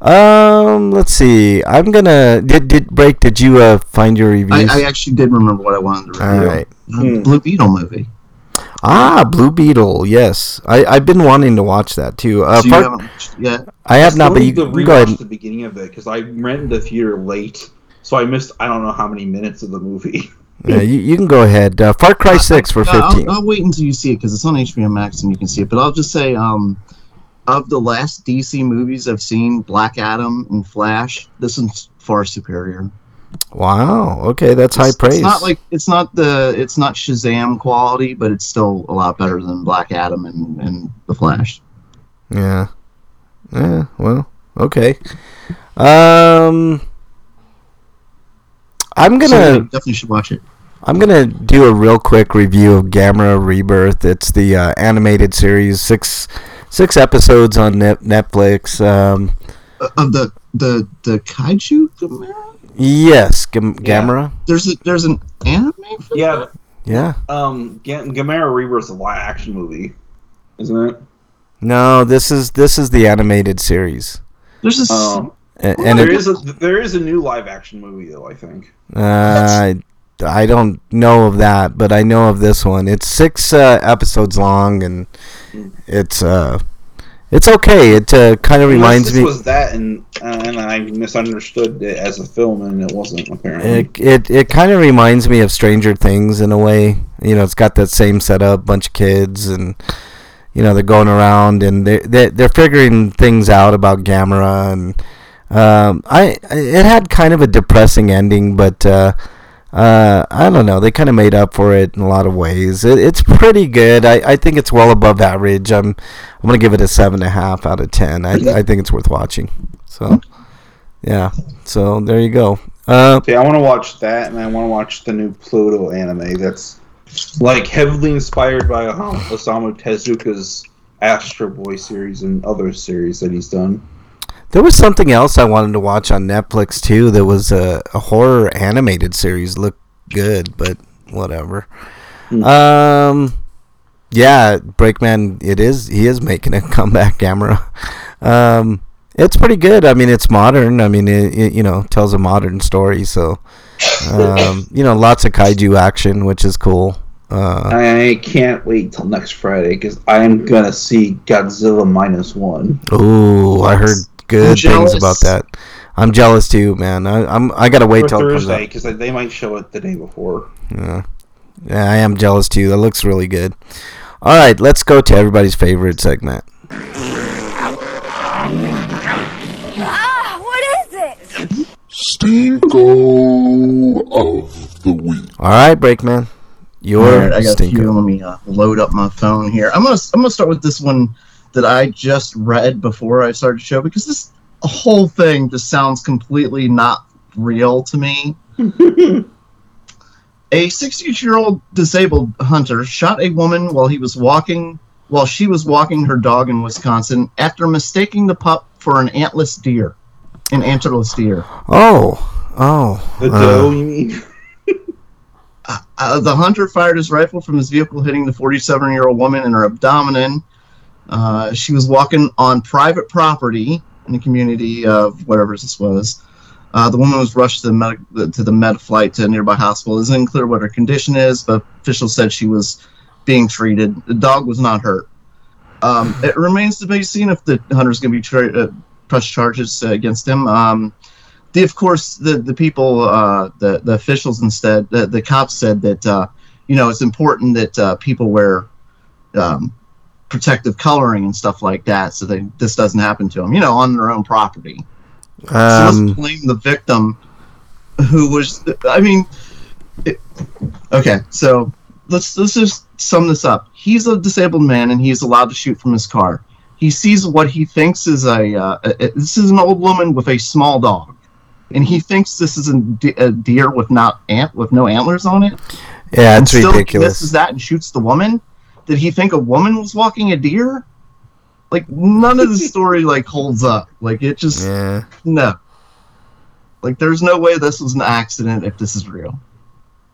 Um, let's see. I'm gonna did did break. Did you uh find your I. I actually did remember what I wanted to All review. right. Uh, Hmm. Blue Beetle movie. Ah, Blue Beetle. Yes, I I've been wanting to watch that too. Uh, so you Far- haven't watched it yet? I have not, but you need go ahead. the beginning of it because I rented the theater late, so I missed I don't know how many minutes of the movie. Yeah, you, you can go ahead. Uh, Far Cry Six for No, I'll- fifteen. I'll, wait until you see it because it's on HBO Max and you can see it. But I'll just say, um, of the last DC movies I've seen, Black Adam and Flash, this one's far superior. Wow. Okay, that's high praise. It's not like it's not the it's not Shazam quality, but it's still a lot better than Black Adam and, and the Flash. Yeah. Yeah. Well. Okay. Um. I'm gonna you definitely should watch it. I'm gonna do a real quick review of Gamera Rebirth. It's the uh, animated series, six six episodes on net- Netflix. Um, Uh, Of the the the kaiju Gamera? yes, Gam- Yeah. Gamera. There's a, there's an anime for yeah, Yeah. um, Ga- Gamera Rebirth is a live action movie, isn't it? No, this is this is the animated series, There's this. Um, A- and there it, is a there is a new live action movie though. I think. uh, I, I don't know of that, but I know of this one. It's six uh, episodes long, and it's uh, it's okay. It uh, kind of reminds me. was that, and uh, and I misunderstood it as a film, and it wasn't apparently. It it, it kind of reminds me of Stranger Things in a way. You know, it's got that same setup, bunch of kids, and you know they're going around and they they they're figuring things out about Gamera, and um, I it had kind of a depressing ending, but uh, uh, I don't know. They kind of made up for it in a lot of ways. It, it's pretty good. I, I think it's well above average. I'm I'm gonna give it a seven and a half out of ten. I I think it's worth watching. So yeah. So there you go. Uh, See, I want to watch that, and I want to watch the new Pluto anime. That's like heavily inspired by um, Osamu Tezuka's Astro Boy series and other series that he's done. There was something else I wanted to watch on Netflix too. That was a, a horror animated series. Looked good, but whatever. Hmm. Um, yeah, Breakman. It is. He is making a comeback. Gamera. Um, it's pretty good. I mean, it's modern. I mean, it, it you know tells a modern story. So, um, you know, lots of kaiju action, which is cool. Uh, I can't wait till next Friday because I am gonna see Godzilla minus one. ooh, I heard good things about that. I'm jealous too, man. I, I'm. I gotta wait till it comes out. Thursday because they might show it the day before. Yeah. yeah, I am jealous too. That looks really good. All right, let's go to everybody's favorite segment. Ah, what is it? Stinko of the week. All right, Breakman, your All right, I got a few. Let me uh, load up my phone here. I'm gonna I'm gonna start with this one that I just read before I started the show because this whole thing just sounds completely not real to me. a 60 year old disabled hunter shot a woman while he was walking while she was walking her dog in Wisconsin after mistaking the pup for an antless deer. An antlerless deer. Oh, oh. The uh, doe, you mean? Uh, the hunter fired his rifle from his vehicle, hitting the 47 year old woman in her abdomen. Uh, she was walking on private property in the community of whatever this was. Uh, the woman was rushed to the, med- to the med flight to a nearby hospital. It's unclear what her condition is, but officials said she was being treated. The dog was not hurt. Um, it remains to be seen if the hunter's going to be tra- uh, charges against him. Um, the, of course, the the people, uh, the the officials instead, the, the cops said that uh, you know it's important that people wear um, protective coloring and stuff like that, so that this doesn't happen to them. You know, on their own property. so Um, let's blame the victim, who was. I mean, it, okay, so let's let's just sum this up. He's a disabled man, and he's allowed to shoot from his car. He sees what he thinks is a, uh, a, a- this is an old woman with a small dog, and he thinks this is a, de- a deer with not ant with no antlers on it. yeah, and it's still he ridiculous. misses that and shoots the woman. Did he think a woman was walking a deer? Like none of the story like holds up. Like it just Yeah. no. Like there's no way this was an accident if this is real.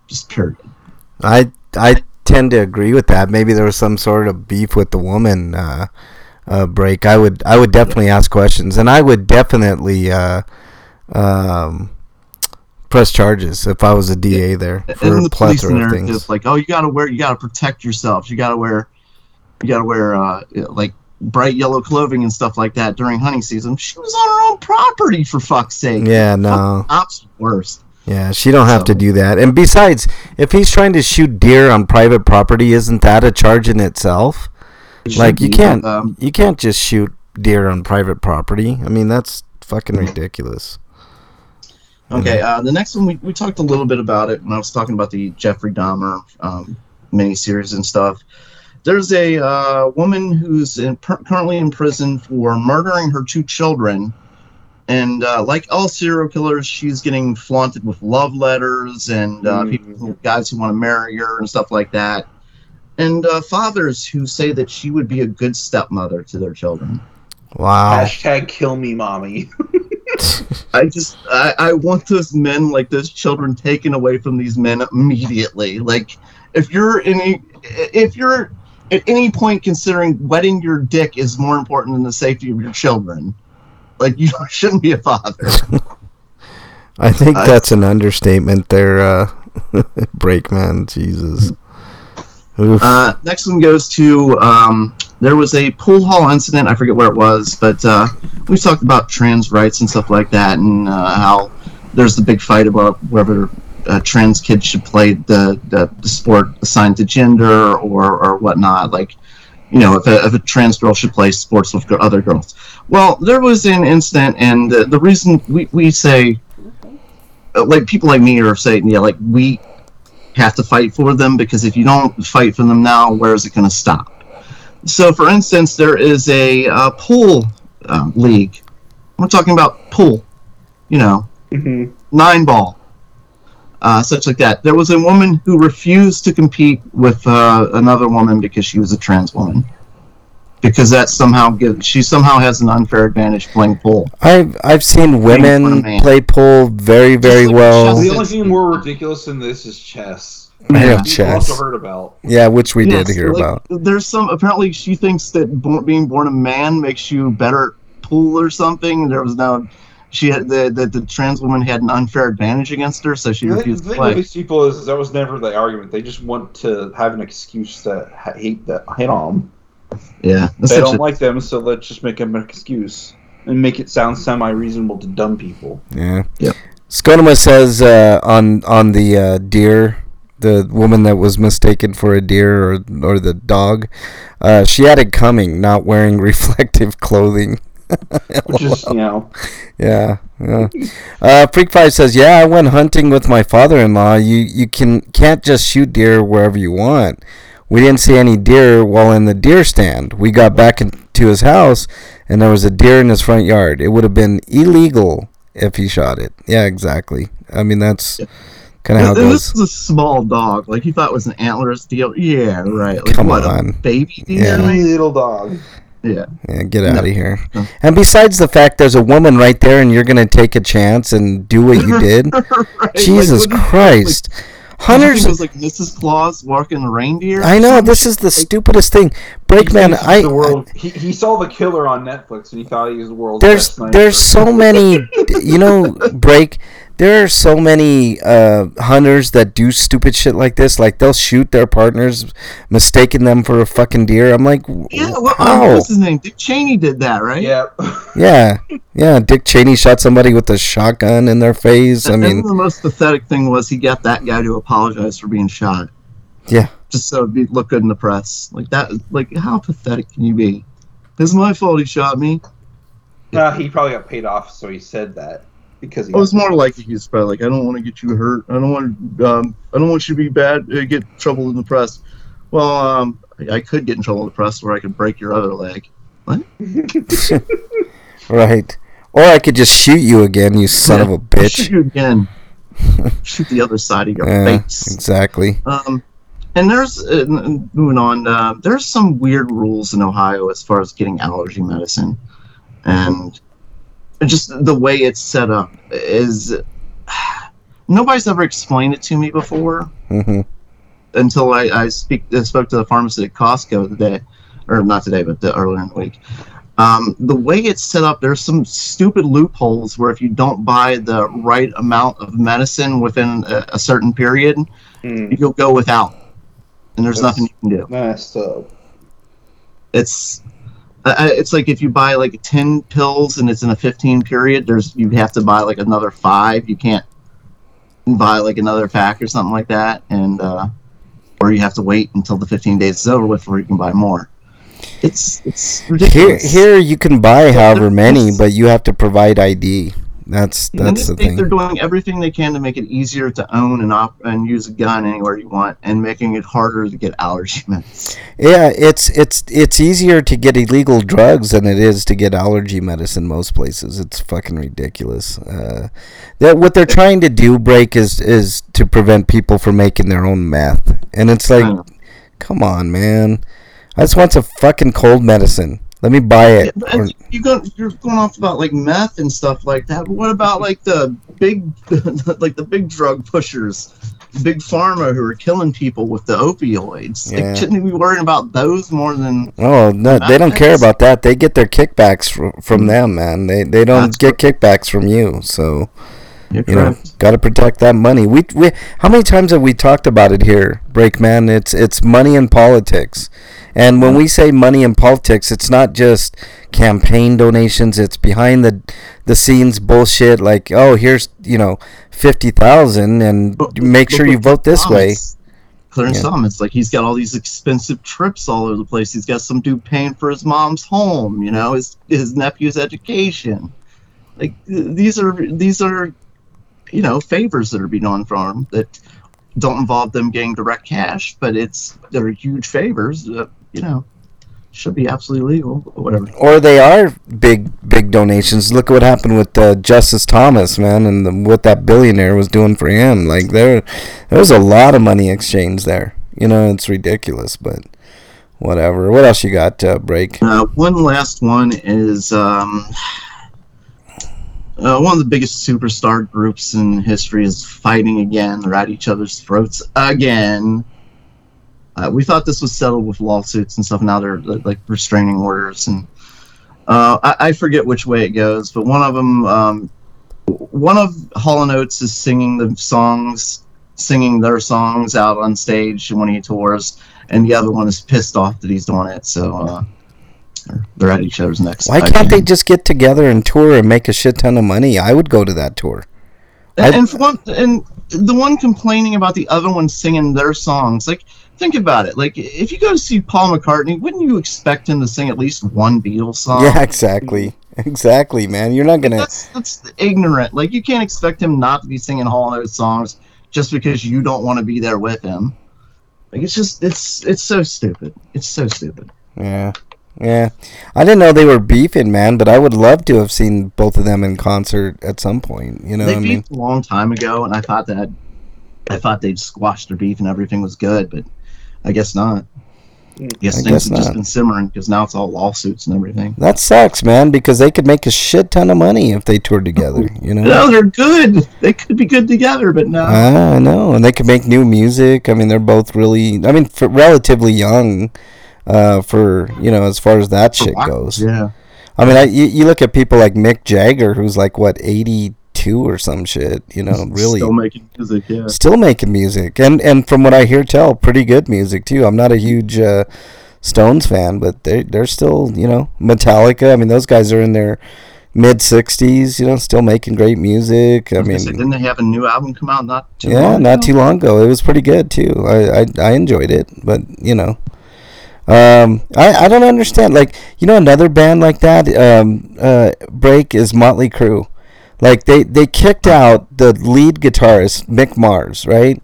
Just period. I I tend to agree with that. Maybe there was some sort of beef with the woman uh, uh, break. I would I would definitely ask questions, and I would definitely uh, um, press charges if I was a DA there for and the police plethora of things. like, oh, you gotta wear, you gotta protect yourself. You gotta wear, you gotta wear, uh, like bright yellow clothing and stuff like that during hunting season. She was on her own property for fuck's sake. Yeah, no. Ops worst. Yeah, she don't have to do that. And besides, if he's trying to shoot deer on private property, isn't that a charge in itself? It Like you be, can't um, you can't just shoot deer on private property. I mean, that's fucking ridiculous. Okay, uh, the next one we, we talked a little bit about it when I was talking about the Jeffrey Dahmer um, miniseries and stuff. There's a uh, woman who's in, per- currently in prison for murdering her two children, and uh, like all serial killers, she's getting flaunted with love letters and uh, Mhm. people, who, guys who want to marry her and stuff like that, and uh, fathers who say that she would be a good stepmother to their children. Wow. Hashtag kill me, mommy. I just I, I want those men like those children taken away from these men immediately. Like if you're any if you're at any point considering wetting your dick is more important than the safety of your children, like you shouldn't be a father. I think that's an understatement there, uh, Breakman. Jesus. Uh, next one goes to um, there was a pool hall incident. I forget where it was, but uh, we talked about trans rights and stuff like that, and uh, how there's the big fight about whether uh, trans kids should play the, the, the sport assigned to gender or, or whatnot. Like, you know, if a, if a trans girl should play sports with other girls. Well, there was an incident, and the, the reason we, we say, uh, like, people like me are saying, yeah, like, we have to fight for them because if you don't fight for them now, where is it going to stop? So, for instance, there is a uh, pool um, league. We're talking about pool, you know, Mhm. nine ball, uh, such like that. There was a woman who refused to compete with uh, another woman because she was a trans woman. Because that somehow gives she somehow has an unfair advantage playing pool. I've I've seen women play pool very very like well. The only thing more ridiculous than this is chess. I know Yeah. Chess. also heard about. Yeah, which we did hear like, about. There's some apparently she thinks that bo- being born a man makes you better at pool or something. There was no she had the, the the trans woman had an unfair advantage against her, so she The thing refused the to thing with play. these people is that was never the argument. They just want to have an excuse to ha- hate that hate on them. Yeah, that's They don't a- like them, so let's just make them an excuse and make it sound semi-reasonable to dumb people. Yeah. Yep. Skodoma says uh, on on the uh, deer, the woman that was mistaken for a deer or or the dog, uh, she had it coming, not wearing reflective clothing. Which is, you know, Yeah. yeah. Uh, Freak Five says, "Yeah, I went hunting with my father-in-law. You you can can't just shoot deer wherever you want. We didn't see any deer while in the deer stand. We got back into his house, and there was a deer in his front yard. It would have been illegal if he shot it. Yeah, exactly. I mean, that's kind of how it and this goes. is a small dog. Like you thought it was an antlerless deal. Yeah, right. Like Come what, on. a baby deer? Yeah. tiny little dog. Yeah. Yeah, get out of here. No. And besides the fact there's a woman right there, and you're gonna take a chance and do what you did. Right, Jesus what is- Christ. Did you think Hunters. it was like Mrs. Claus walking reindeer. I know this is the stupidest thing. Breakman, He thinks I, the world, he, he saw the killer on Netflix and he thought he was the world's there's best sniper. there's so many you know break there are so many uh, hunters that do stupid shit like this like they'll shoot their partners mistaking them for a fucking deer i'm like Yeah, what, um, how what's his name? Dick Cheney did that, right? yeah. yeah yeah dick cheney shot somebody with a shotgun in their face i And then mean the most pathetic thing was he got that guy to apologize for being shot, yeah just so it'd be, look good in the press. Like that. Like how pathetic can you be? It's my fault he shot me. Uh, he probably got paid off, so he said that because he. It was more like he's probably like, I don't want to get you hurt. I don't want, um, I don't want you to be bad, uh, get trouble in the press. Well, um, I, I could get in trouble in the press, where I could break your other leg. What? right or i could just shoot you again you son of a Shoot bitch you again. Shoot the other side of your yeah face. exactly Um, and there's uh, moving on. Uh, there's some weird rules in Ohio as far as getting allergy medicine, and just the way it's set up is nobody's ever explained it to me before hmm until I, I speak I spoke to the pharmacist at Costco today, or not today, but the, earlier in the week. Um, the way it's set up, there's some stupid loopholes where if you don't buy the right amount of medicine within a, a certain period, Hmm. you'll go without, and there's That's- nothing you can do. Messed up. It's uh, it's like if you buy like 10 pills and it's in a 15 period, there's you have to buy like another five. You can't buy like another pack or something like that, and uh, or you have to wait until the 15 days is over before you can buy more. It's it's ridiculous. here here you can buy however many but you have to provide id that's that's the think thing they're doing everything they can to make it easier to own and op- and use a gun anywhere you want, and making it harder to get allergy medicine. Yeah, it's it's it's easier to get illegal drugs than it is to get allergy medicine most places. It's fucking ridiculous. Uh, that what they're trying to do break is is to prevent people from making their own meth, and it's like, come on, man. I just want some fucking cold medicine. Let me buy it. Or- you go, you're going off about like meth and stuff like that. But what about like the big, like the big drug pushers, big pharma who are killing people with the opioids? Yeah. Like, shouldn't we be worrying about those more than? Oh no, they don't care about that. They get their kickbacks from, from them, man. They they don't That's get kickbacks from you. So You're you know, got to protect that money. We, we how many times have we talked about it here, Breakman? It's it's money in politics, and when we say money in politics, it's not just campaign donations. It's behind the the scenes bullshit. Like, oh, here's you know fifty thousand, and But make look sure you vote this way. Clarence Yeah. Thomas, like he's got all these expensive trips all over the place. He's got some dude paying for his mom's home, you know, his his nephew's education. Like these are these are, you know, favors that are being done for him that don't involve them getting direct cash, but it's they're huge favors that you know should be absolutely legal, but whatever. Or they are big big donations. Look at what happened with uh, Justice Thomas, man, and the, what that billionaire was doing for him. Like there, there was a lot of money exchanged there. You know, it's ridiculous, but whatever. What else you got, uh, break? Uh, one last one is um, uh, one of the biggest superstar groups in history is fighting again. They're at each other's throats again. Uh, we thought this was settled with lawsuits and stuff. Now they're uh, like restraining orders, and uh, I, I forget which way it goes. But one of them, um, one of Hall and Oates is singing the songs, singing their songs out on stage when he tours, and the other one is pissed off that he's doing it. So. They're- they're at each other's necks. Why can't they just get together and tour and make a shit ton of money? I would go to that tour. And, and one, and the one complaining about the other one singing their songs, like think about it. Like if you go to see Paul McCartney, wouldn't you expect him to sing at least one Beatles song? yeah, exactly, exactly, man. You're not gonna. That's that's ignorant. Like you can't expect him not to be singing Hall and Oates songs just because you don't want to be there with him. Like it's just it's it's so stupid. It's so stupid. Yeah, yeah. I didn't know they were beefing, man. But I would love to have seen both of them in concert at some point. You know, they what I mean, a long time ago, and I thought that I thought they'd squashed their beef and everything was good, but I guess not. Yes, I things guess have just been simmering because now it's all lawsuits and everything. That sucks, man, because they could make a shit ton of money if they toured together. You know. No, they're good. They could be good together, but no. I know, and they could make new music. I mean, they're both really. I mean, relatively young, uh, for you know, as far as that shit goes. Yeah. I mean, I, you, you look at people like Mick Jagger, who's like what eighty two or some shit. You know, really Still making music, yeah. still making music, and and from what I hear tell, pretty good music too. I'm not a huge uh, Stones fan, but they they're still you know Metallica. I mean, those guys are in their mid sixties. You know, still making great music. I I mean, say, didn't they have a new album come out not too yeah, long not ago? too long ago. It was pretty good too. I I, I enjoyed it, but you know. Um, I, I don't understand. Like, you know, another band like that, um, uh, break is Motley Crue. Like they, they kicked out the lead guitarist Mick Mars, right?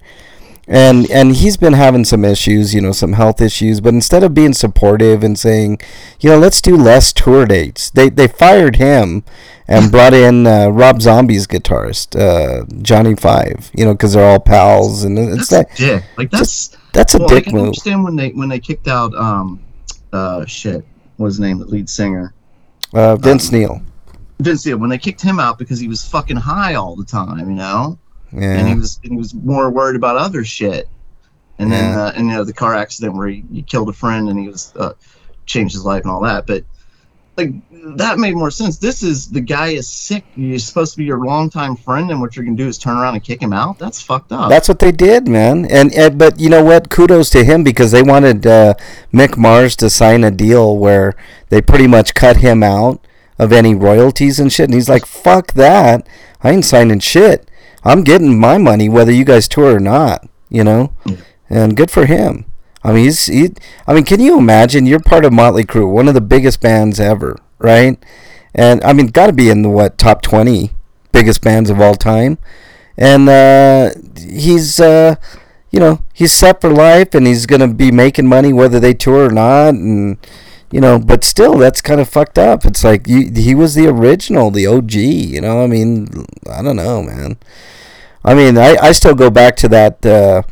And and he's been having some issues, you know, some health issues. But instead of being supportive and saying, you know, let's do less tour dates, they they fired him and brought in uh, Rob Zombie's guitarist, uh, Johnny Five. You know, because they're all pals, and it's That's that a dick. Like that's that's a well, dick I can move. understand when they when they kicked out um uh shit. Was his name? The lead singer. Uh, Vince Neil. Vince Neil. When they kicked him out because he was fucking high all the time you know? Yeah. and he was and he was more worried about other shit. And then uh, and you know the car accident where he, he killed a friend and he was uh, changed his life and all that. But like that made more sense this is the guy is sick you're supposed to be your longtime friend and what you're gonna do is turn around and kick him out that's fucked up That's what they did, man. And, and but you know what? Kudos to him because they wanted uh, Mick Mars to sign a deal where they pretty much cut him out of any royalties and shit. And he's like, "Fuck that! I ain't signing shit. I'm getting my money whether you guys tour or not." You know, and good for him. I mean, he's he. I mean, can you imagine? You're part of Motley Crue, one of the biggest bands ever, right? And I mean, got to be in the what top twenty biggest bands of all time. And uh, he's uh, you know he's set for life and he's gonna be making money whether they tour or not and you know but still that's kind of fucked up. It's like you, he was the original the og you know? I mean i don't know man. I mean i, I still go back to that uh,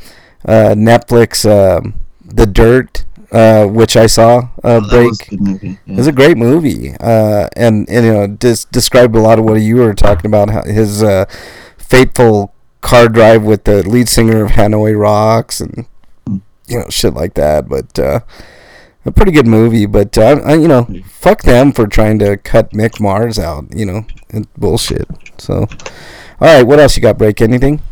uh, netflix um the dirt uh, which i saw uh, Oh, break was a good it yeah. was a great movie, uh, and, and you know, just described a lot of what you were talking about. How his uh, fateful car drive with the lead singer of Hanoi Rocks, and you know, shit like that. But uh, a pretty good movie. But uh, I, you know, fuck them for trying to cut Mick Mars out. You know, bullshit. So, all right, what else you got? Break anything?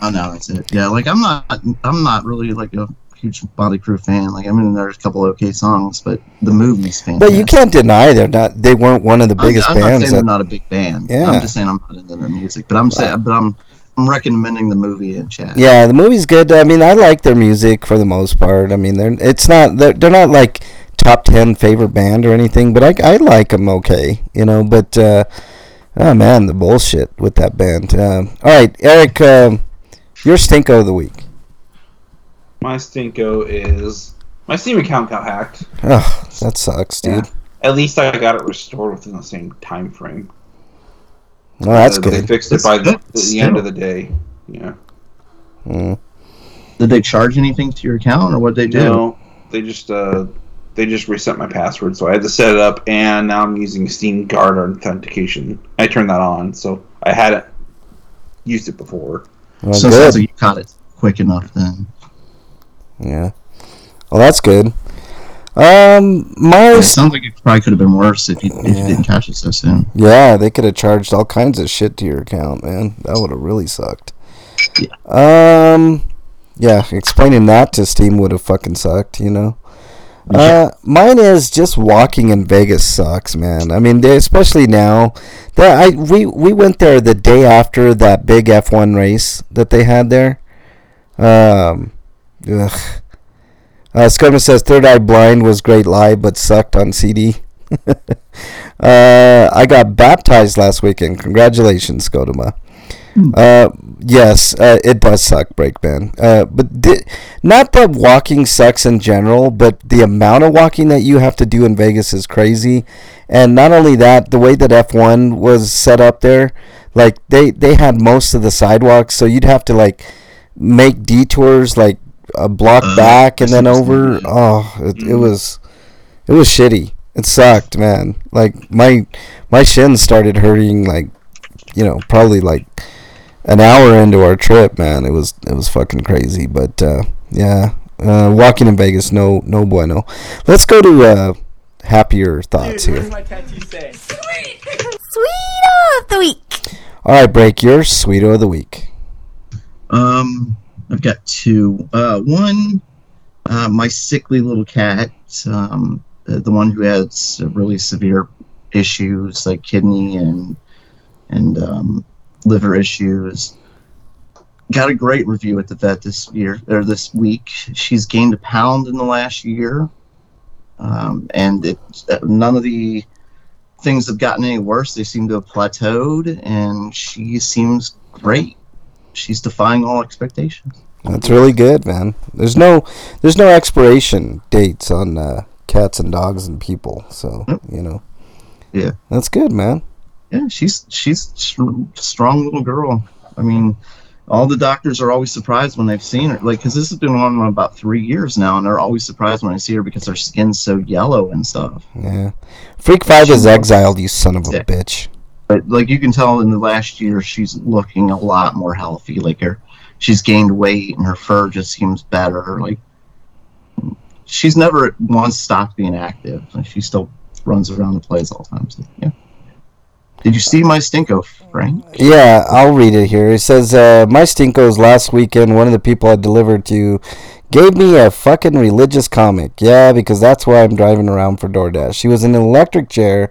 Oh no, that's it. Yeah, like I'm not, I'm not really like a huge Body Crew fan. Like I mean, there's a couple of okay songs, but the movie's fantastic. But you can't deny they're not. They weren't one of the I'm- biggest I'm, not bands. saying they're That, not a big band. Yeah. I'm just saying I'm not into their music. But I'm saying, but I'm, I'm recommending the movie in chat. Yeah, the movie's good. I mean, I like their music for the most part. I mean, they're it's not they're, they're not like top ten favorite band or anything, but I I like them okay, you know. But uh, oh man, the bullshit with that band. Uh, all right, Eric, um, your stinko of the week. My stinko is my Steam account got hacked. Oh, that sucks, dude. Yeah. At least I got it restored within the same time frame. Oh, that's Uh, They fixed it That's by the, good. the end of the day. Yeah. Mm. Did they charge anything to your account, or what they do? No, they just uh, they just reset my password, so I had to set it up, and now I'm using Steam Guard authentication. I turned that on, so I hadn't used it before. Well, so it good. sounds like you caught it quick enough then. Yeah. Well, that's good. Um, my It sounds like it probably could have been worse if you, if Yeah. you didn't catch it so soon. Yeah, they could have charged all kinds of shit to your account, man. That would have really sucked. Yeah. Um, yeah, explaining that to Steam would have fucking sucked, you know. Uh, mine is just walking in Vegas sucks, man. I mean, they, especially now. That I we we went there the day after that big F1 race that they had there. Um, ugh. Uh, says Third Eye Blind was great live, but sucked on CD. uh, I got baptized last weekend. Congratulations, Skodoma. Uh, yes, uh, it does suck, Breakman. Uh, but di- not that walking sucks in general, but the amount of walking that you have to do in Vegas is crazy. And not only that, the way that F1 was set up there, like they they had most of the sidewalks, so you'd have to like make detours like a block Uh, back and then over. Oh, it, it Mhm. was it was shitty. It sucked, man. Like my my shins started hurting like you know, probably like an hour into our trip, man. It was it was fucking crazy, but uh yeah. Uh, walking in Vegas, no, no bueno. Let's go to uh, happier thoughts Dude, here. does my tattoo say? Sweet of the week. All right, break your sweet of the week. Um, I've got two. Uh, one, uh, my sickly little cat, um, the, the one who has really severe issues like kidney and and um, liver issues. Got a great review at the vet this year or this week. She's gained a pound in the last year, um, and it none of the things have gotten any worse. They seem to have plateaued, and she seems great she's defying all expectations. That's really good, man. There's no there's no expiration dates on uh, cats and dogs and people, so Nope. you know. Yeah. That's good, man. Yeah, she's she's a strong little girl. I mean, all the doctors are always surprised when they've seen her, like because this has been on about three years now, and they're always surprised when I see her because her skin's so yellow and stuff. Yeah. Freak Five She is exiled, you son of a sick. bitch. But like you can tell in the last year, she's looking a lot more healthy. Like her, she's gained weight, and her fur just seems better. Like she's never once stopped being active. Like, she still runs around the place all the time. So yeah. Did you see my stinko, Frank? Yeah, I'll read it here. It says, uh, My Stinkos last weekend, one of the people I delivered to gave me a fucking religious comic. Yeah, because that's why I'm driving around for DoorDash. She was in an electric chair.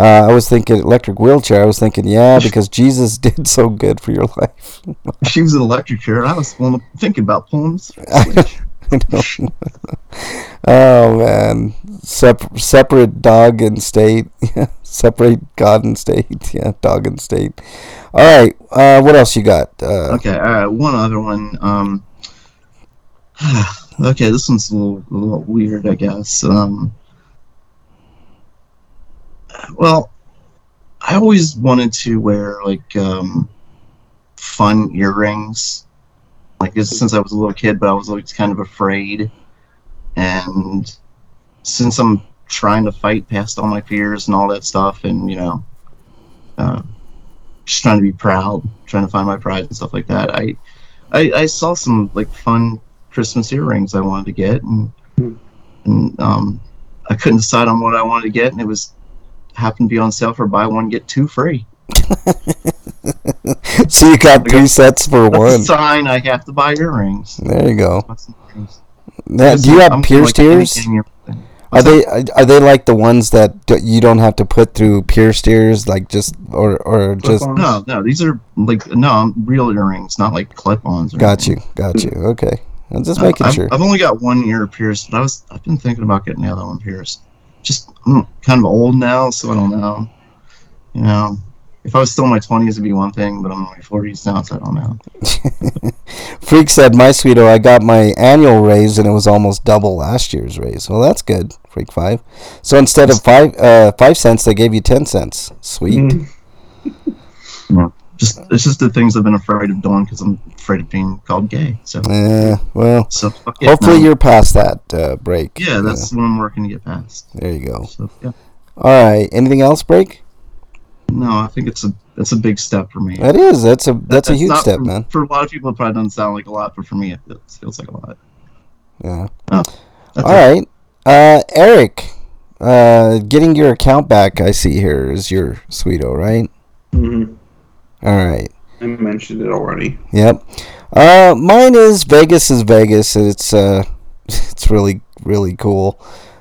Uh, I was thinking electric wheelchair. I was thinking, yeah, because Jesus did so good for your life. She was an electric chair, and I was thinking about pulling this switch. I know. oh man, Sep- separate dog and state. Yeah, separate God and state. Yeah, dog and state. All right. Uh, what else you got? Uh, Okay, all right. One other one. Um, okay, this one's a little, a little weird, I guess. Um, well, I always wanted to wear like um, fun earrings, like since I was a little kid, but I was always kind of afraid. And since I'm trying to fight past all my fears and all that stuff, and you know, uh, just trying to be proud, trying to find my pride and stuff like that. I, I, I saw some like fun Christmas earrings I wanted to get, and Hmm. and um, I couldn't decide on what I wanted to get, and it was happened to be on sale for buy one get two free. so you got three sets for That's a one. sign I have to buy earrings. There you go. What's the earrings? Now, do you have I'm pierced like ears? you're- Are they are they like the ones that you don't have to put through pierced ears, like just or or just? Clip-ons. No, no, these are like no real earrings, not like clip-ons. or Got you, got you. Okay, I'm just Uh, making I've, sure. I've only got one ear pierced, but I was I've been thinking about getting the other one pierced. Just I'm kind of old now, so I don't know. You know, if I was still in my twenties, it'd be one thing, but I'm in my forties now, so I don't know. Freak said, "My sweeto, I got my annual raise and it was almost double last year's raise. Well, that's good, Freak Five. So instead of five uh, five cents, they gave you ten cents. Sweet. Mm. Just it's just the things I've been afraid of doing because I'm afraid of being called gay. So Eh, well, so fuck it, hopefully no. you're past that uh, break. Yeah, that's what I'm working to get past. there you go. So yeah, All right. Anything else, break? no, I think it's a it's a big step for me. That is. That's a that's a huge step, for, man. For a lot of people, it probably doesn't sound like a lot, but for me, it feels, feels like a lot. Yeah. That's All it. right. Uh, Eric, uh, getting your account back. I see here is your sweeto, right? Mhm. All right. I mentioned it already. Yep. Uh, mine is Vegas is Vegas. It's uh, it's really really cool.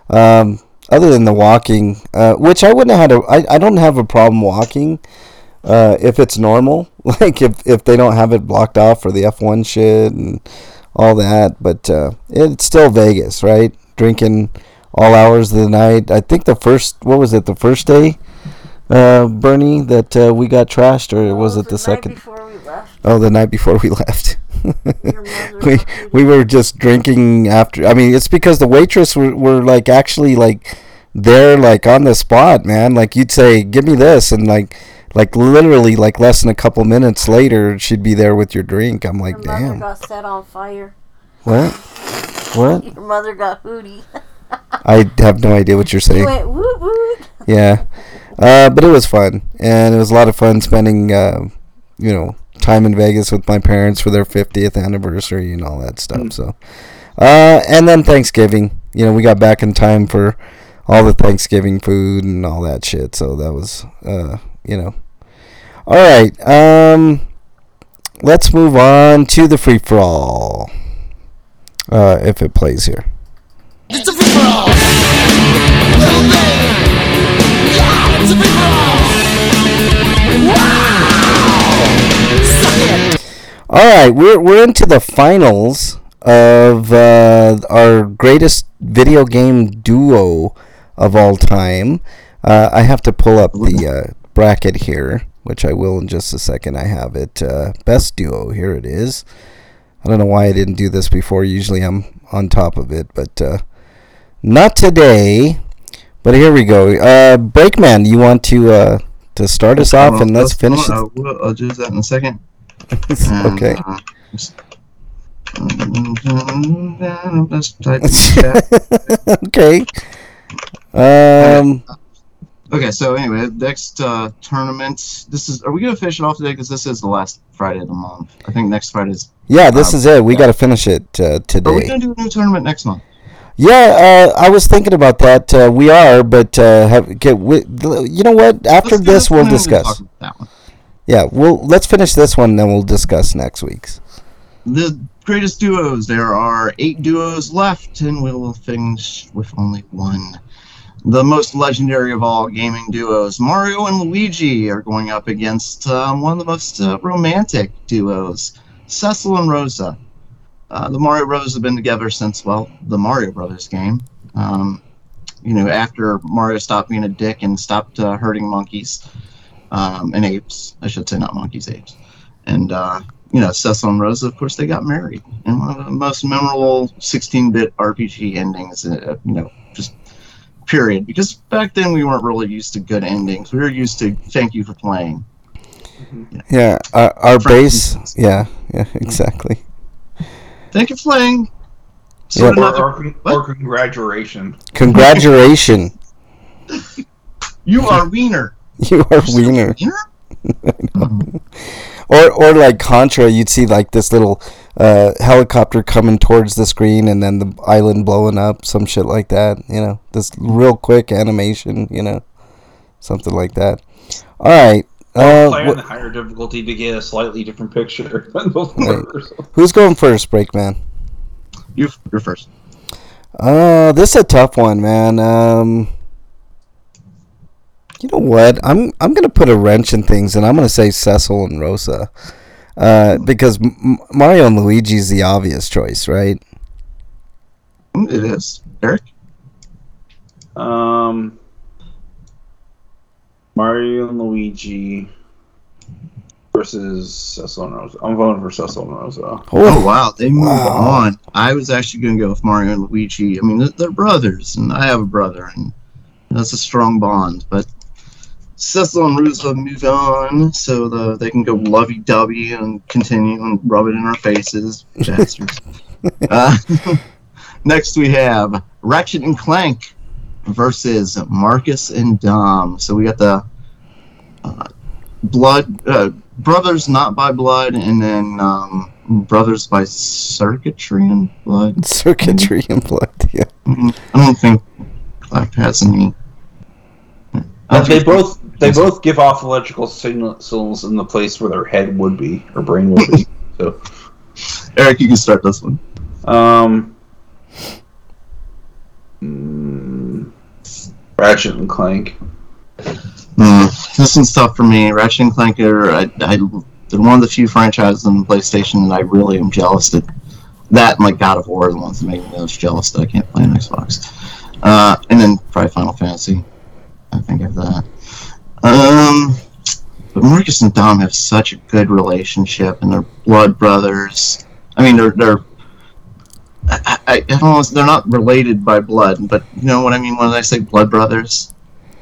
Um, other than the walking, uh, which I wouldn't have had a, I, I don't have a problem walking, uh, if it's normal. Like if if they don't have it blocked off for the F one shit and all that. But uh, it's still Vegas, right? Drinking all hours of the night. I think the first what was it? The first day, uh, Bernie, that uh, we got trashed, or was it the night second? before we left? Oh, the night before we left. We we were just drinking after. I mean, it's because the waitress were, were like actually like there like on the spot, man. Like you'd say, "Give me this," and like like literally like less than a couple minutes later, she'd be there with your drink. I'm like, damn. Your mother damn. got set on fire. What? What? Your mother got hootie. I have no idea what you're You saying. went woot woot. Yeah, uh, but it was fun, and it was a lot of fun spending, uh, you know, time in Vegas with my parents for their 50th anniversary and all that stuff. Mm. So, uh, and then Thanksgiving, you know, we got back in time for all the Thanksgiving food and all that shit. So that was, uh, you know, all right. Um, let's move on to the free for all, uh, if it plays here. It's a free for all. Yeah, All right, we're we're into the finals of uh, our greatest video game duo of all time. Uh, I have to pull up the uh, bracket here, which I will in just a second. I have it. Uh, best duo. Here it is. I don't know why I didn't do this before. Usually I'm on top of it, but uh, not today. But here we go. Uh, Breakman, you want to uh, to start us off and let's finish it. I will, I'll do that in a second. okay. And, uh, just- Let's type in chat. okay. Um. Okay, so anyway, next uh, tournament. This is. Are we gonna finish it off today? Because this is the last Friday of the month. I think next Friday is. Yeah, this Um, is it. We yeah. got to finish it uh, Are we today. gonna do a new tournament next month? Yeah, uh, I was thinking about that. Uh, we are, but uh, have, get, we, you know what? After Let's this, we'll discuss. talk about that one. Yeah, we'll let's finish this one, then we'll discuss next week's. The greatest duos. There are eight duos left, and we will finish with only one. The most legendary of all gaming duos, Mario and Luigi, are going up against um, one of the most uh, romantic duos, Cecil and Rosa. Uh, the Mario Brothers have been together since, well, the Mario Brothers game. Um, you know, after Mario stopped being a dick and stopped uh, hurting monkeys um, and apes, I should say, not monkeys, apes. And uh, you know, Cecil and Rosa, of course, they got married. And one of the most memorable 16 bit RPG endings, uh, you know, just period. Because back then we weren't really used to good endings. We were used to thank you for playing. Yeah, our, our base. Yeah, yeah, exactly. Thank you for playing. Yeah. So Or, another, or, con- or congratulation. Congratulations, you are Wiener. you are wiener. Wiener? Or or like Contra, you'd see like this little uh, helicopter coming towards the screen, and then the island blowing up, some shit like that. You know, this real quick animation. You know, something like that. All right. Uh, Play wh- on the higher difficulty to get a slightly different picture than the Right. first. who's going first, Breakman? You, you're first. Uh, this is a tough one, man. Um, you know what? I'm I'm gonna put a wrench in things, and I'm gonna say Cecil and Rosa, uh, because M- M- Mario and Luigi's the obvious choice, right? It is. Eric? Um, Mario and Luigi versus Cecil and Rosa. I'm voting for Cecil and Rosa. Oh, wow. They move Wow. on. I was actually going to go with Mario and Luigi. I mean, they're, they're brothers, and I have a brother, and that's a strong bond. But Cecil and Rosa move on so the, they can go lovey dovey and continue and rub it in our faces. Bastards. uh, next, we have Ratchet and Clank versus Marcus and Dom. So we got the uh, blood uh, brothers not by blood, and then um, brothers by circuitry and blood. Circuitry and blood. Yeah. Mhm. I don't think Clive has any. I But don't they both they both give off electrical signals in the place where their head would be or brain would be. So, Eric, you can start this one. um, mm, Ratchet and Clank. Mm, this one's tough for me. Ratchet and Clank are I, I, they're one of the few franchises on the PlayStation that I really am jealous that that and like God of War are the ones that make me most jealous that I can't play on Xbox. Uh, and then probably Final Fantasy. I think of that. Um, but Marcus and Dom have such a good relationship, and they're blood brothers. I mean, they're they're. I, I, I. They're not related by blood, but you know what I mean when I say blood brothers.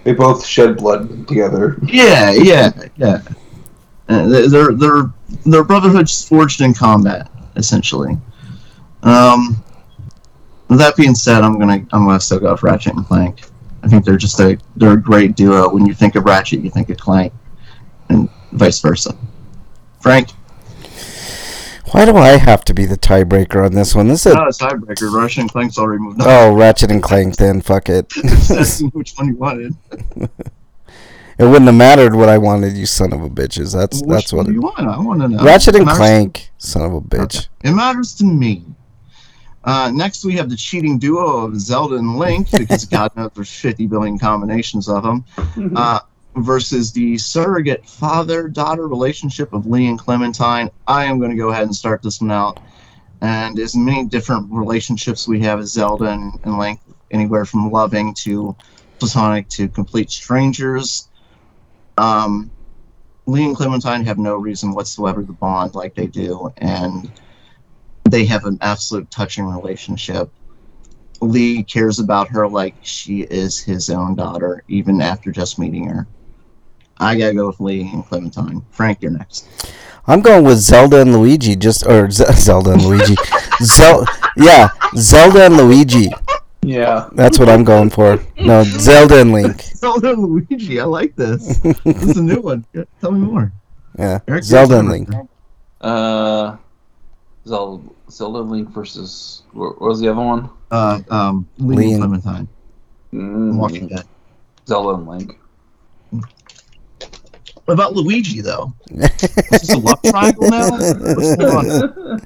They both shed blood together. Yeah, yeah, yeah. Uh, they're they're brotherhoods forged in combat, essentially. Um, with that being said, I'm gonna I'm gonna still go with Ratchet and Clank. I think they're just a they're a great duo. When you think of Ratchet, you think of Clank, and vice versa. Frank, Why do I have to be the tiebreaker on this one? This is not a tiebreaker. Ratchet and Clank's already moved on. oh Ratchet and Clank. Then fuck it. Just which one you wanted. it wouldn't have mattered what I wanted. You son of a bitches. That's Which that's what. do It, you want. I want to know. Ratchet and matters- Clank. Son of a bitch. It matters to me. Uh, next, we have the cheating duo of Zelda and Link, because God knows there's 50 billion combinations of them, uh, versus the surrogate father daughter relationship of Lee and Clementine. I am going to go ahead and start this one out. And as many different relationships we have as Zelda and, and Link, anywhere from loving to platonic to complete strangers. Um, Lee and Clementine have no reason whatsoever to bond like they do, and they have an absolute touching relationship. Lee cares about her like she is his own daughter, even after just meeting her. I gotta go with Lee and Clementine. Frank, you're next. I'm going with Zelda and Luigi. Just or Z- Zelda and Luigi. Zel yeah, Zelda and Luigi. Yeah. That's what I'm going for. No, Zelda and Link. Zelda and Luigi, I like this. This is a new one. Tell me more. Yeah, Eric, Zelda and. Link. Uh, Zelda, Zelda Link versus what what was the other one? Uh, um, Lee, Lee and and- Clementine. Mm, Walking Dead. Zelda and Link. What about Luigi though? Is this a love triangle now? What's going on?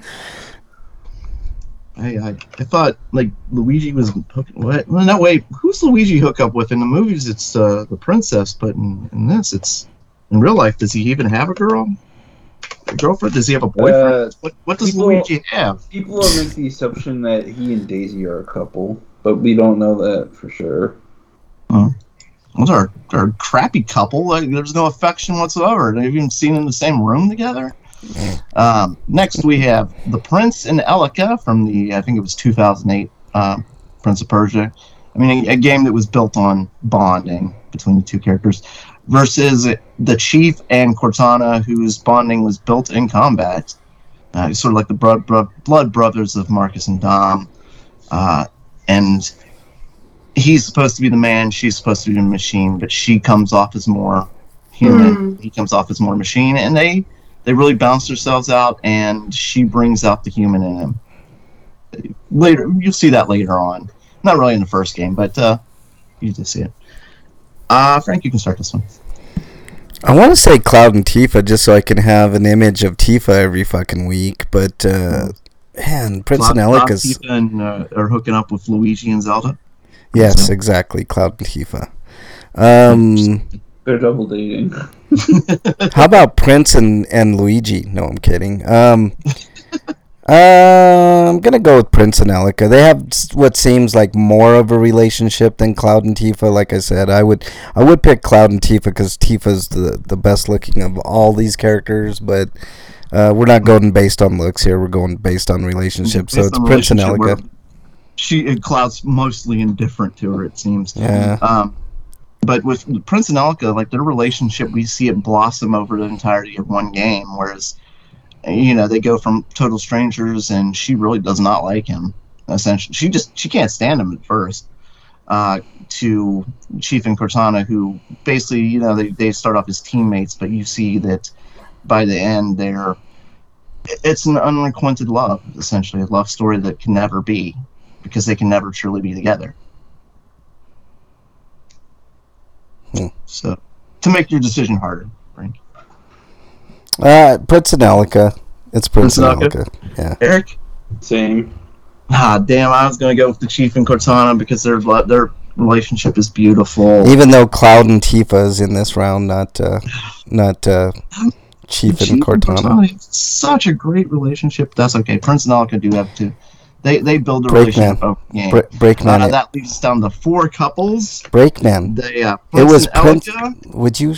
I, I, I thought like Luigi was hook- what? Well, no wait, who's Luigi hook up with in the movies? It's uh, the princess, but in, in this, it's in real life. Does he even have a girl? A girlfriend? Does he have a boyfriend? Uh, what what does people- Luigi have? people will make the assumption that he and Daisy are a couple, but we don't know that for sure. Well, they're, they're a crappy couple. Like, there's no affection whatsoever. They've even seen in the same room together. Um, next, we have The Prince and Elika from the, I think it was 2008 uh, Prince of Persia. I mean, a, a game that was built on bonding between the two characters, versus the Chief and Cortana, whose bonding was built in combat. Uh, sort of like the blood, blood, blood brothers of Marcus and Dom. Uh, and he's supposed to be the man, she's supposed to be the machine, but she comes off as more human. He comes off as more machine, and they they really balance themselves out, and she brings out the human in him. Later, you'll see that later on. Not really in the first game, but uh, you just see it. Uh, Frank, you can start this one. I want to say Cloud and Tifa just so I can have an image of Tifa every fucking week, but uh, man, Prince and Cloud- Cloud, Elika's Tifa, and uh, are hooking up with Luigi and Zelda. Yes, exactly, Cloud and Tifa. Um, They're double dating. how about Prince and and Luigi? No, I'm kidding. Um, uh, I'm gonna go with Prince and Elika. They have what seems like more of a relationship than Cloud and Tifa. Like I said, I would I would pick Cloud and Tifa because Tifa's the the best looking of all these characters, but. Uh, we're not going based on looks here. We're going based on relationship. So it's on Prince and relationship Elika. She and Cloud's mostly indifferent to her. It seems. Yeah. Um, but with Prince and Elka, like their relationship, we see it blossom over the entirety of one game. Whereas, you know, they go from total strangers, and she really does not like him. Essentially, she just she can't stand him at first. Uh, to Chief and Cortana, who basically, you know, they, they start off as teammates, but you see that by the end, they're it's an unrequited love, essentially, a love story that can never be because they can never truly be together. Hmm. So, to make your decision harder, Frank. Uh, Prince and Elika. It's Prince, Prince and and Elika. Yeah. Eric? Same. Ah, damn, I was going to go with the Chief and Cortana because their, their relationship is beautiful. Even though Cloud and Tifa is in this round, not uh, not uh, Chief Chief and Cortana. it's such a great relationship. That's okay. Prince and Elika do have to. They, they build a Breakman. relationship over the game. Bre- Breakman. Uh, that leads down to four couples. Breakman. They, uh, It was Prince. Elika. Would you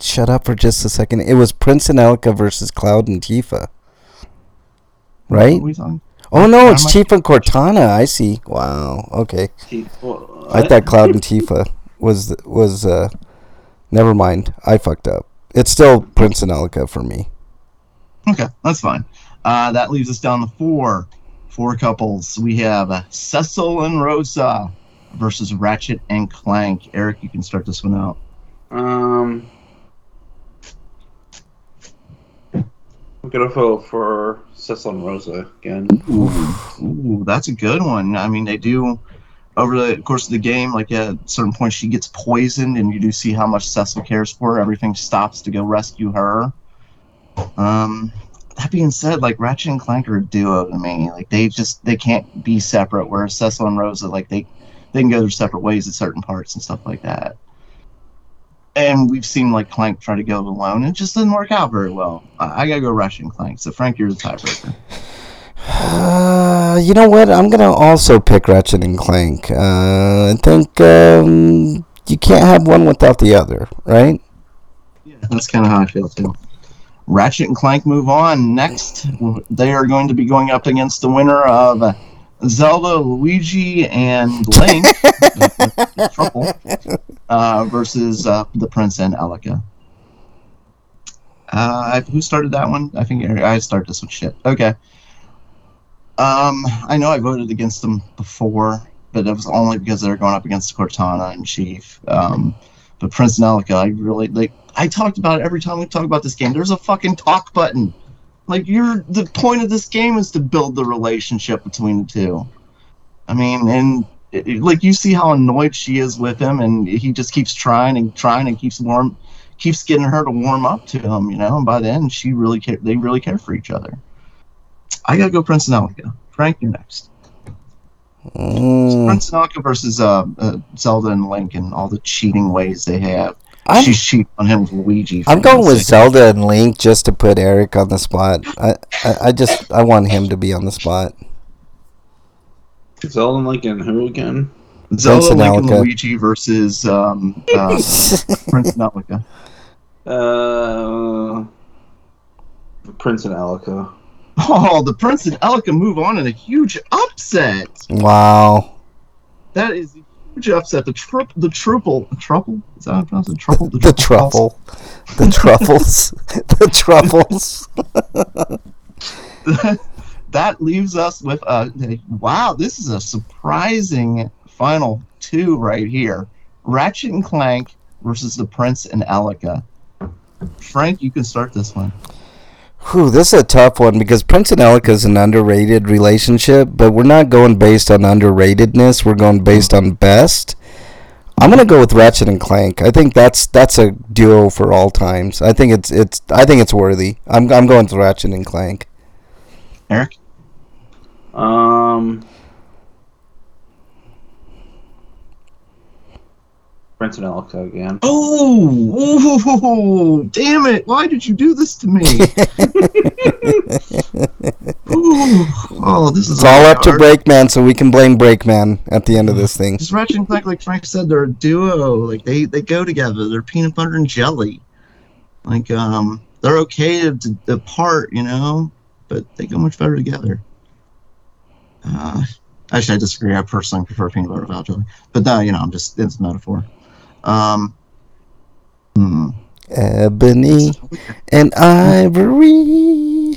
shut up for just a second? It was Prince and Elka versus Cloud and Tifa. Right? What are we talking? Oh no, it's Chief and Cortana. I see. Wow. Okay. I thought Cloud and Tifa was was. uh Never mind. I fucked up. It's still Prince and Elka for me. Okay, that's fine. Uh, that leaves us down to four. Four couples. We have uh, Cecil and Rosa versus Ratchet and Clank. Eric, you can start this one out. Um, I'm gonna vote for Cecil and Rosa again. Ooh, that's a good one. I mean, they do over the course of the game. Like at certain points, she gets poisoned, and you do see how much Cecil cares for her. Everything stops to go rescue her. Um, that being said, like Ratchet and Clank are a duo to me. Like they just they can't be separate. Whereas Cecil and Rosa, like they they can go their separate ways at certain parts and stuff like that. And we've seen like Clank try to go it alone, and it just didn't work out very well. I, I gotta go Ratchet and Clank. So Frank, you're the tiebreaker. Uh, you know what? I'm gonna also pick Ratchet and Clank. Uh, I think um, you can't have one without the other, right? Yeah, that's kind of how I feel too. Ratchet and Clank move on. Next, they are going to be going up against the winner of Zelda, Luigi, and Link Trouble, uh, versus uh, the Prince and Elika. Uh, who started that one? I think I started this one. Shit. Okay. Um, I know I voted against them before, but it was only because they were going up against Cortana and Chief. Um, but Prince and Elika, I really like. I talked about it every time we talk about this game. There's a fucking talk button. Like you're the point of this game is to build the relationship between the two. I mean, and it, like you see how annoyed she is with him, and he just keeps trying and trying and keeps warm, keeps getting her to warm up to him. You know, and by then she really care. They really care for each other. I gotta go Prince and Elika. Frank, you're next. Mm, Prince and Elika versus uh, uh, Zelda and Link and all the cheating ways they have. I'm She's cheating on him with Luigi. I'm going with God's. Zelda and Link just to put Eric on the spot. I, I, I just I want him to be on the spot. Zelda and Link and who again? Zelda, and Link, and Luigi versus um, uh, Prince and Elika. Uh, Prince and Elika. Oh, the Prince and Elika move on in a huge upset. wow. That is a huge upset. The tri- the triple, truffle? Is that how pronounce it? Truffle? The truffle. The truffles. the truffles. that leaves us with a wow. This is a surprising final two right here. Ratchet and Clank versus the Prince and Elika. Frank, you can start this one. Whew, this is a tough one because Prince and Elika is an underrated relationship, but we're not going based on underratedness. We're going based on best. I'm gonna go with Ratchet and Clank. I think that's that's a duo for all times. I think it's it's I think it's worthy. I'm I'm going to Ratchet and Clank. Eric? Um, Prince and Elika again. Oh, ooh, damn it! Why did you do this to me? Ooh, oh, this is It's all up to hard. Breakman, so we can blame Breakman at the end of this thing. Just Ratchet and Clank, like Frank said, they're a duo. Like they they go together. They're peanut butter and jelly. Like um, they're okay to, to apart, you know, but they go much better together. Uh, actually, I disagree. I personally prefer peanut butter without jelly, but no, you know, I'm just it's a metaphor. Um, hmm. Ebony and Ivory.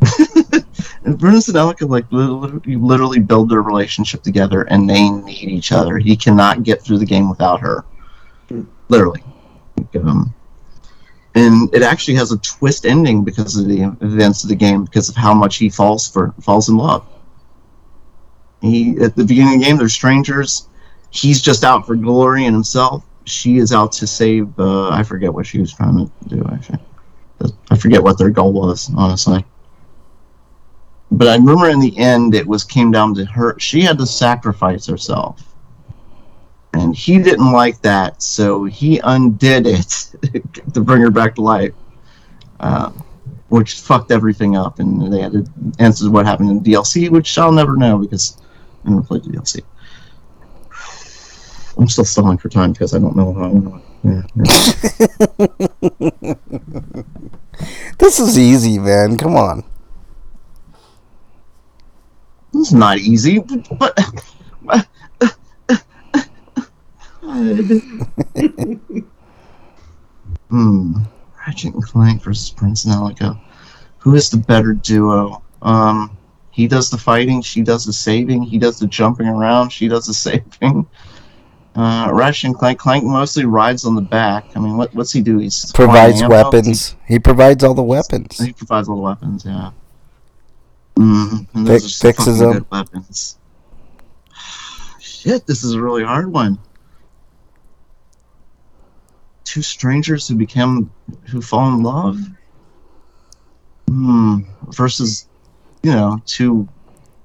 And Brutus and Elika like literally, literally build their relationship together, and they need each other. He cannot get through the game without her, literally. Um, and it actually has a twist ending because of the events of the game, because of how much he falls for falls in love. He at the beginning of the game, they're strangers. He's just out for glory and himself. She is out to save. Uh, I forget what she was trying to do. Actually, I forget what their goal was. Honestly but I remember in the end it was came down to her. She had to sacrifice herself, and he didn't like that, so he undid it to bring her back to life, uh, which fucked everything up. And they had to answer what happened in DLC, which I'll never know because I never played the DLC. I'm still stalling for time because I don't know how. Yeah, yeah. This is easy, man. Come on. It's not easy, but. but hmm. Ratchet and Clank versus Prince and. Who is the better duo? Um, He does the fighting, she does the saving, he does the jumping around, she does the saving. Uh, Ratchet and Clank, Clank mostly rides on the back. I mean, what, what's he do? He's Provides weapons. He provides all the weapons. He provides all the weapons, yeah. Mm, and Fix- those are some fixes them. good weapons. Shit, this is a really hard one. Two strangers who become who fall in love. Hmm. Versus, you know, two,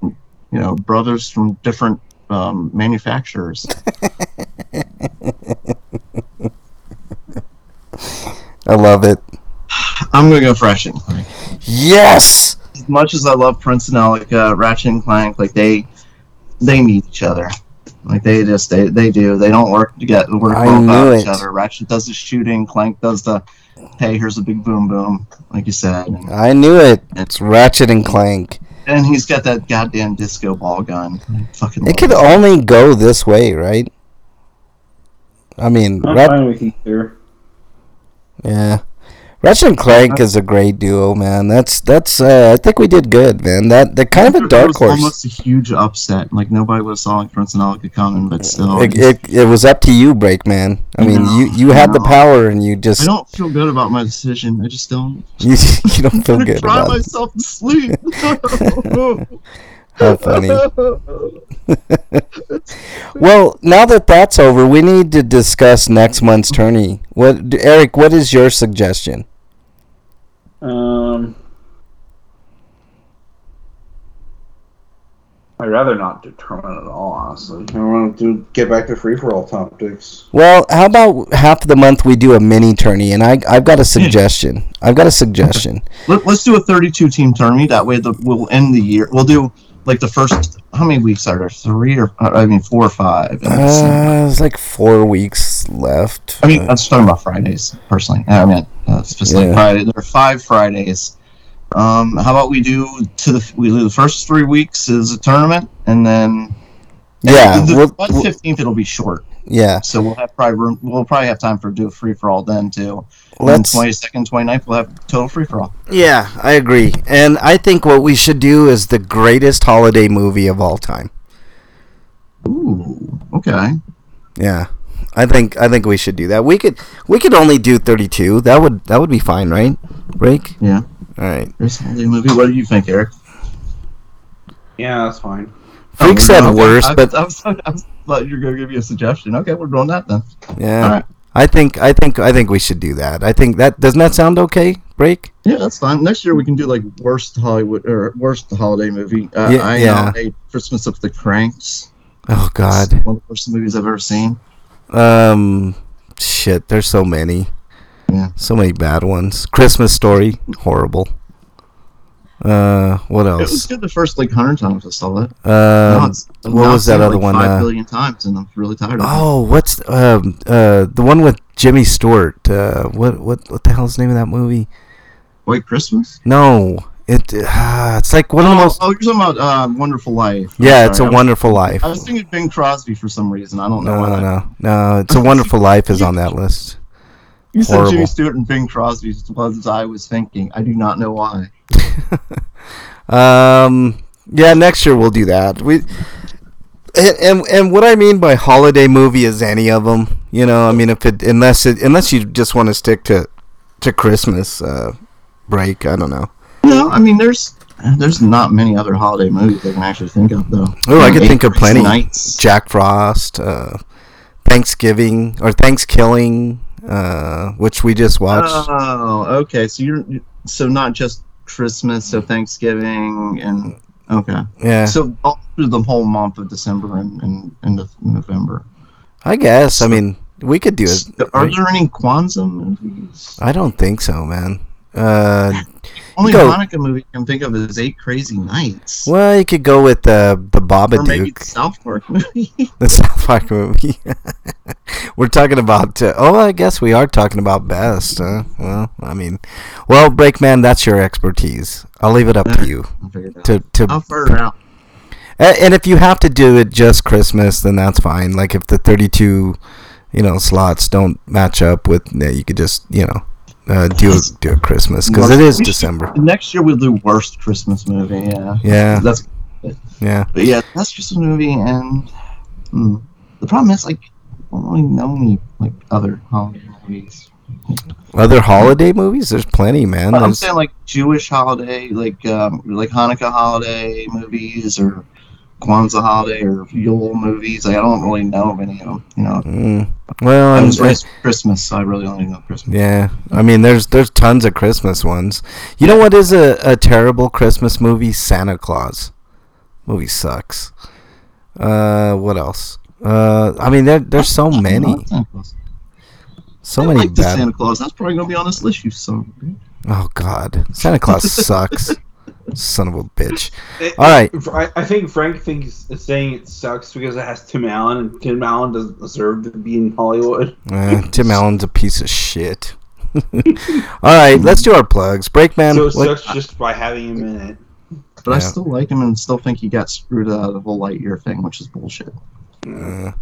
you know, brothers from different um, manufacturers. I love it. I'm gonna go for Ratchet and Clank. Yes. as much as I love Prince and Alec, Ratchet and Clank, like they they need each other. Like they just they, they do. They don't work together work I well knew without each it. other. Ratchet does the shooting, Clank does the hey, here's a big boom boom, like you said. And, I knew it. It's Ratchet and Clank. and he's got that goddamn disco ball gun. Fucking It love could only go this way, right? I mean, I'm Rat- fine with either. Yeah. Ratchet and Clank is a great duo, man. That's that's. Uh, I think we did good, man. That that kind of a It dark was horse. almost a huge upset. Like nobody would have saw like Prince and Alec coming, but still. It, it, it was up to you, Breakman. I mean, you you had the power, and you just. I don't feel good about my decision. I just don't. you, you don't feel I'm good cry about myself to sleep. How funny. Well, now that that's over, we need to discuss next month's tourney. What, Eric? What is your suggestion? Um, I'd rather not determine at all, honestly. I want to get back to free for all topics. Well, how about half the month we do a mini tourney, and I I've got a suggestion. I've got a suggestion. Let, let's do a 32 team tournament. That way, the, we'll end the year. We'll do like the first. How many weeks are there? Three or I mean, four or five. Uh, it's like four weeks left. I mean, I'm talking about Fridays personally. I mean, uh, specifically Yeah. Friday. There are five Fridays. Um, how about we do to the we do the first three weeks is a tournament, and then yeah, the, we'll, by the 15th it'll be short. yeah. So we'll have probably room, we'll probably have time for do a free for all then too. Let's. Twenty second, 29th, we'll have total free for all. Yeah, I agree, and I think what we should do is the greatest holiday movie of all time. Ooh, okay. Yeah, I think I think we should do that. We could we could only do thirty two. That would that would be fine, right? Break. Yeah. All right. There's a holiday movie. What do you think, Eric? Yeah, that's fine. Freak Oh, okay. worse, I, but I was, I was thought you were gonna give me a suggestion. Okay, we're doing that then. yeah, All right. I think I think I think we should do that. I think that doesn't that sound okay? Break. Yeah, that's fine. Next year we can do like worst Hollywood or worst holiday movie. Uh, Yeah, I yeah. nominate Christmas of the Kranks. Oh God. One of the worst movies I've ever seen. Um, shit. There's so many. Yeah. So many bad ones. Christmas Story, horrible. Uh, what else? It was good the first like hundred times I saw it. Now Um, it's- what was that other like one, Five uh, billion times, and I'm really tired of it. oh, what's um uh the one with Jimmy Stewart? Uh, what what what the hell's the name of that movie? White Christmas. No, it uh, it's like one of the Oh, most. oh, you're talking about uh, Wonderful Life. I'm Yeah, it's a sorry. Wonderful Life. I was thinking Bing Crosby for some reason. I don't know No, why. no, no, no. It's a Wonderful Life is on that list. You said Horrible. Jimmy Stewart and Bing Crosby was I was thinking. I do not know why. Um, yeah, next year we'll do that. We and, and and what I mean by holiday movie is any of them. You know, I mean if it unless it unless you just want to stick to to Christmas uh, break. I don't know. No, I mean there's there's not many other holiday movies I can actually think of though. Oh, I could think of plenty. Nights. Jack Frost, uh, Thanksgiving or Thanksgiving, uh, which we just watched. Oh, okay. So you're so not just Christmas, so Thanksgiving and okay. yeah, So all through the whole month of December and and, and November. I guess. I mean, we could do it. Are there any Kwanzaa movies? I don't think so, man. Uh, Only Go. Hanukkah movie I can think of is Eight Crazy Nights. well, you could go with the the or maybe the South Park movie. The South Park movie. We're talking about. Uh, oh, I guess we are talking about best. Huh? Well, I mean, well, Breakman, that's your expertise. I'll leave it up to you. I'll figure it out. To to I'll figure it out. And if you have to do it just Christmas, then that's fine. Like if the 32, you know, slots don't match up with, you could just, you know, uh, do a, do a Christmas because it is December. Next year we'll do worst Christmas movie. Yeah. Yeah, That's. yeah. But yeah, that's just a movie, and hmm, the problem is like I don't really know any like other holiday movies. Other holiday movies? There's plenty, man. I'm saying like Jewish holiday, like um, like Hanukkah holiday movies or Kwanzaa holiday or Yule movies. Like, I don't really know of any of them. You know, Mm, well, I was raised Christmas, so I really only know Christmas. yeah. I mean, there's there's tons of Christmas ones. You know what is a, a terrible Christmas movie? Santa Claus. Movie sucks. Uh, what else? Uh, I mean, there there's so many, so I many like the bad. Santa Claus. That's probably gonna be on this list. You son. of a bitch. Oh God, Santa Claus sucks. Son of a bitch. It- All right. I, I think Frank thinks it's saying it sucks because it has Tim Allen, and Tim Allen doesn't deserve to be in Hollywood. Uh, Tim Allen's a piece of shit. All right, let's do our plugs. Breakman. so it what- sucks just by having him in it. But I still like him and still think he got screwed out of the whole Lightyear thing, which is bullshit. uh,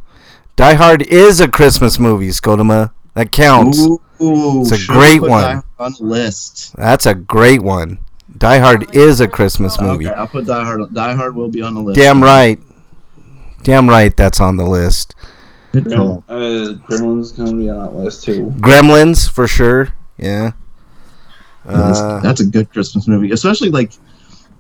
Die Hard is a Christmas movie, Skodoma. That counts. Ooh, It's a great one. On list. That's a great one. Die Hard is a Christmas movie. Okay, I'll put Die Hard. Die Hard will be on the list. Damn right. Damn right that's on the list. Good call. Uh, Gremlins gonna be on that list too. Gremlins, for sure. Yeah. That's- Uh, that's a good Christmas movie, especially like.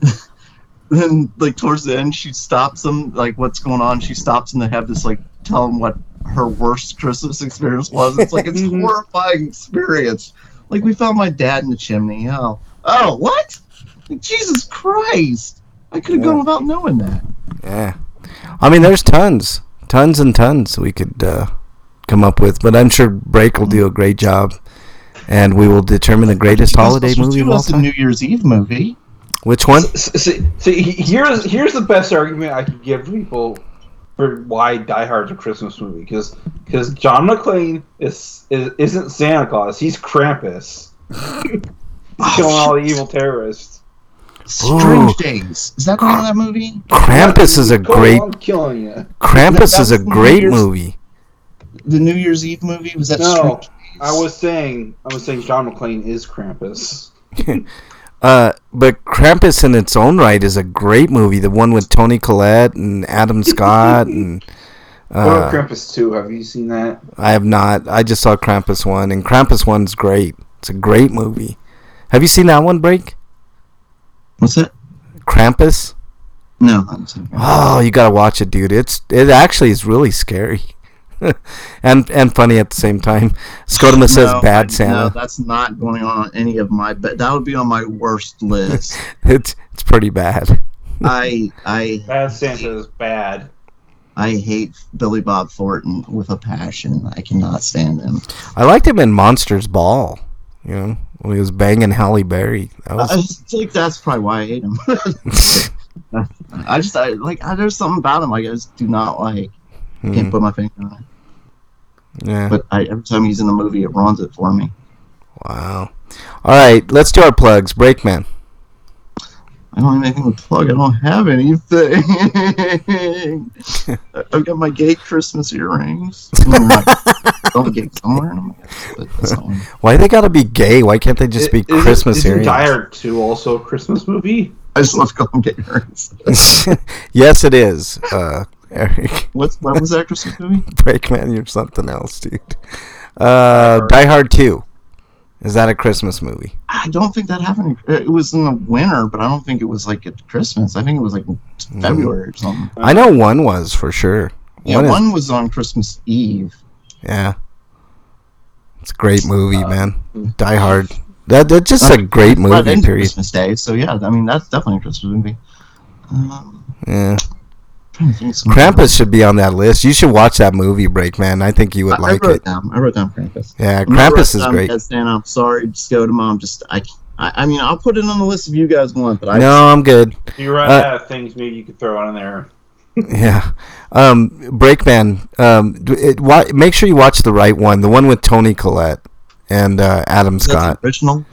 then, like towards the end, she stops them. Like, what's going on? She stops and they have this like tell them what her worst Christmas experience was. It's like it's a horrifying experience. Like we found my dad in the chimney. Oh, oh, what? Jesus Christ! I could have gone without knowing that. yeah. I mean, there's tons. Tons and tons we could uh, come up with, but I'm sure Break will do a great job. And we will determine the greatest holiday movie of all was a time. New Year's Eve movie. Which one? S- See, see, here's here's the best argument I could give people for why Die Hard's a Christmas movie because because John McClane is, is isn't Santa Claus he's Krampus killing all the evil terrorists. Strange Ooh. Days. Is that the name of that movie? Krampus is a Go great. on killing you. Krampus is a great New movie. The New Year's Eve movie was that? No, Strange Days? I was saying I was saying John McClane is Krampus. Uh, but Krampus in its own right is a great movie. The one with Toni Collette and Adam Scott and What about uh, Krampus two? Have you seen that? I have not. I just saw Krampus one, and Krampus one's great. It's a great movie. Have you seen that one, Break? What's that? Krampus. No, I haven't seen. Oh, you gotta watch it, dude. It's it actually is really scary, and and funny at the same time. Skodoma says No, bad Santa. No, that's not going on any of my. But that would be on my worst list. It's it's pretty bad. I I Bad Santa is bad. I hate Billy Bob Thornton with a passion. I cannot stand him. I liked him in Monsters Ball. You know when he was banging Halle Berry. That I think that's probably why I hate him. I just I like I, there's something about him I just do not like. Hmm. Can't put my finger on it. yeah. But I, every time he's in a movie, it ruins it for me. Wow. All right, let's do our plugs. Breakman. I don't have anything to plug. I don't have anything. I've got my gay Christmas earrings. don't get somewhere. in them, I guess, but that's not one. Why they gotta be gay? Why can't they just be Isn't- Christmas isn't earrings? Die Hard two also a Christmas movie? I just love calling gay earrings. yes, it is. Uh, Eric What's what was that Christmas movie? Breakman, you're something else, dude. Uh, Die Hard Two. Is that a Christmas movie? I don't think that happened. It was in the winter, but I don't think it was like at Christmas. I think it was like February or something. I know one was for sure. Yeah, One is- was on Christmas Eve. Yeah. It's a great movie, Uh, man. Die Hard. That that's just a great movie. into Period. Christmas Day. So yeah, I mean that's definitely a Christmas movie. Um, Yeah. Krampus should be on that list. You should watch that movie, Breakman. I think you would I, like I wrote it. down. I wrote down Krampus. Yeah, I'm not Krampus writing is down great. Dead Santa. I'm sorry, just go to mom. Just I, I, I mean, I'll put it on the list if you guys want, but I No, I'm good. You run Uh, out of things, maybe you could throw it on there. Yeah. Um, Breakman. Um, d- it, wa- make sure you watch the right one, the one with Toni Collette and uh, Adam Is that Scott. original.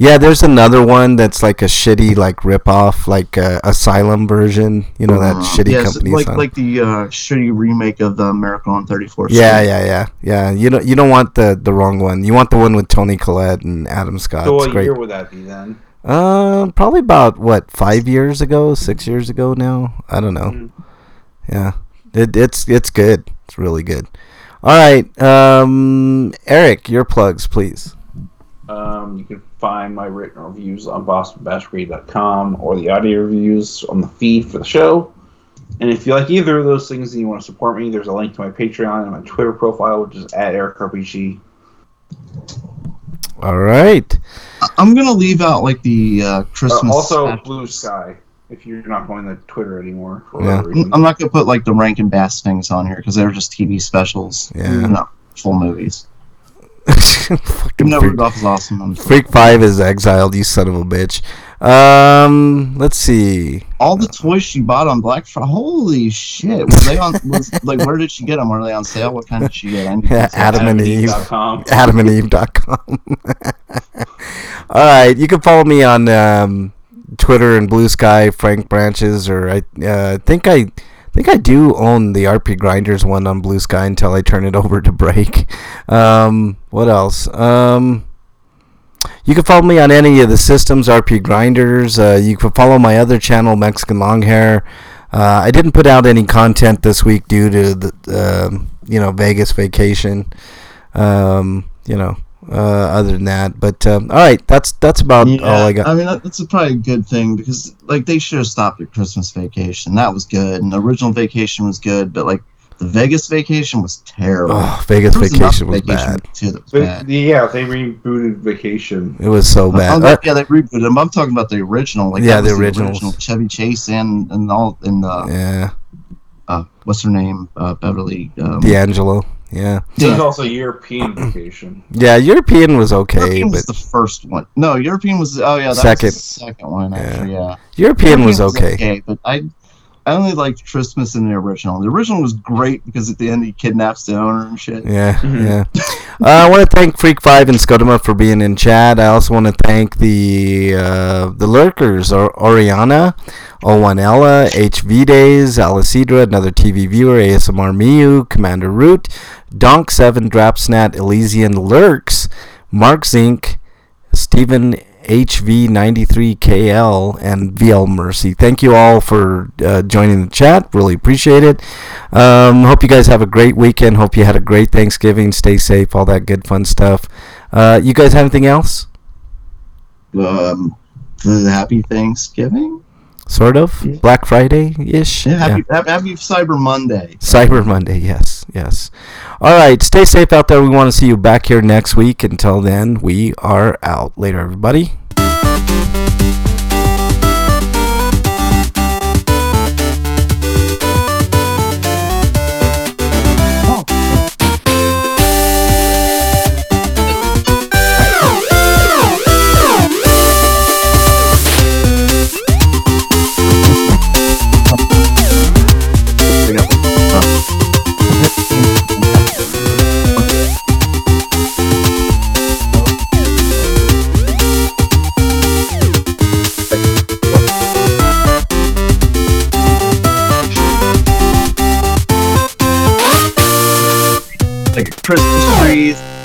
Yeah, there's another one that's like a shitty like rip-off, like uh, Asylum version. You know that Uh, shitty yes, company. like Asylum. like the uh, shitty remake of the Miracle on 34th. yeah, yeah, yeah, yeah. You don't you don't want the the wrong one. You want the one with Toni Collette and Adam Scott. so it's what great. year would that be then? Uh, probably about what five years ago, six years ago now. I don't know. Mhm. Yeah, it, it's it's good. It's really good. All right, um, Eric, your plugs, please. Um, you can find my written reviews on bostonbashgrade.com or the audio reviews on the feed for the show. And if you like either of those things and you want to support me, there's a link to my Patreon and my Twitter profile, which is at EricRPG. All right. I'm gonna leave out like the uh, Uh, Christmas. also, specials. Bluesky, if you're not going to Twitter anymore for Yeah. I'm not gonna put like the Rankin Bass things on here because they're just TV specials. Yeah. Not full movies. Fucking No, freak, is awesome. Freak Five is exiled. You son of a bitch. Um, let's see. All the toys she bought on Black Friday. Holy shit! Were they on? Was, like, where did she get them? Were they on sale? What kind did she get? I need to Yeah, see Adam and Eve. AdamandEve.com. AdamandEve.com. All right, you can follow me on um, Twitter and Bluesky, Frank Branches, or I uh, think I think I do own the RPGrinders one on Bluesky until I turn it over to Break. Um, what else? Um, you can follow me on any of the systems, RPGrinders. Uh, you can follow my other channel, Mexican Longhair. Uh, I didn't put out any content this week due to the um you know Vegas vacation. Um, you know, uh, other than that, but um, all right, that's that's about Yeah, all I got. I mean that, that's probably a good thing because like they should have stopped at Christmas Vacation. That was good, and the original Vacation was good, but like the Vegas Vacation was terrible. oh, Vegas There enough vacation was Vacation bad. Too, that was But, bad. yeah, they rebooted Vacation. It was so bad. no, Uh, yeah, they rebooted them. I'm talking about the original. Like, Yeah, that was the originals. original Chevy Chase and and all and uh, yeah, uh what's her name? Uh, Beverly. Um, D'Angelo. Yeah, There's Yeah. also European Vacation. yeah. European was okay, European but was the first one. No, European was oh yeah, that Second. was the second one actually. Yeah, European was okay. okay, but I I only liked Christmas in the original. The original was great because at the end he kidnaps the owner and shit. Yeah, yeah. Uh, I want to thank Freak Five and Skodoma for being in chat. I also want to thank the uh, the lurkers, or Oriana, Owanella, HV Days, Alicidra, another TV viewer, ASMR Miu, Commander Root, Donk Seven, Drapsnat, Elysian Lurks, Mark Zink, Stephen HV93KL, and VL Mercy. Thank you all for uh, joining the chat. Really appreciate it. Um, hope you guys have a great weekend. Hope you had a great Thanksgiving. Stay safe, all that good fun stuff. Uh, you guys have anything else? Um, Happy Thanksgiving. Sort of? Yeah. Black Friday ish? Yeah, happy, happy, happy Cyber Monday. Cyber Monday, yes, yes. All right, stay safe out there. We want to see you back here next week. Until then, we are out. Later, everybody. Christmas trees,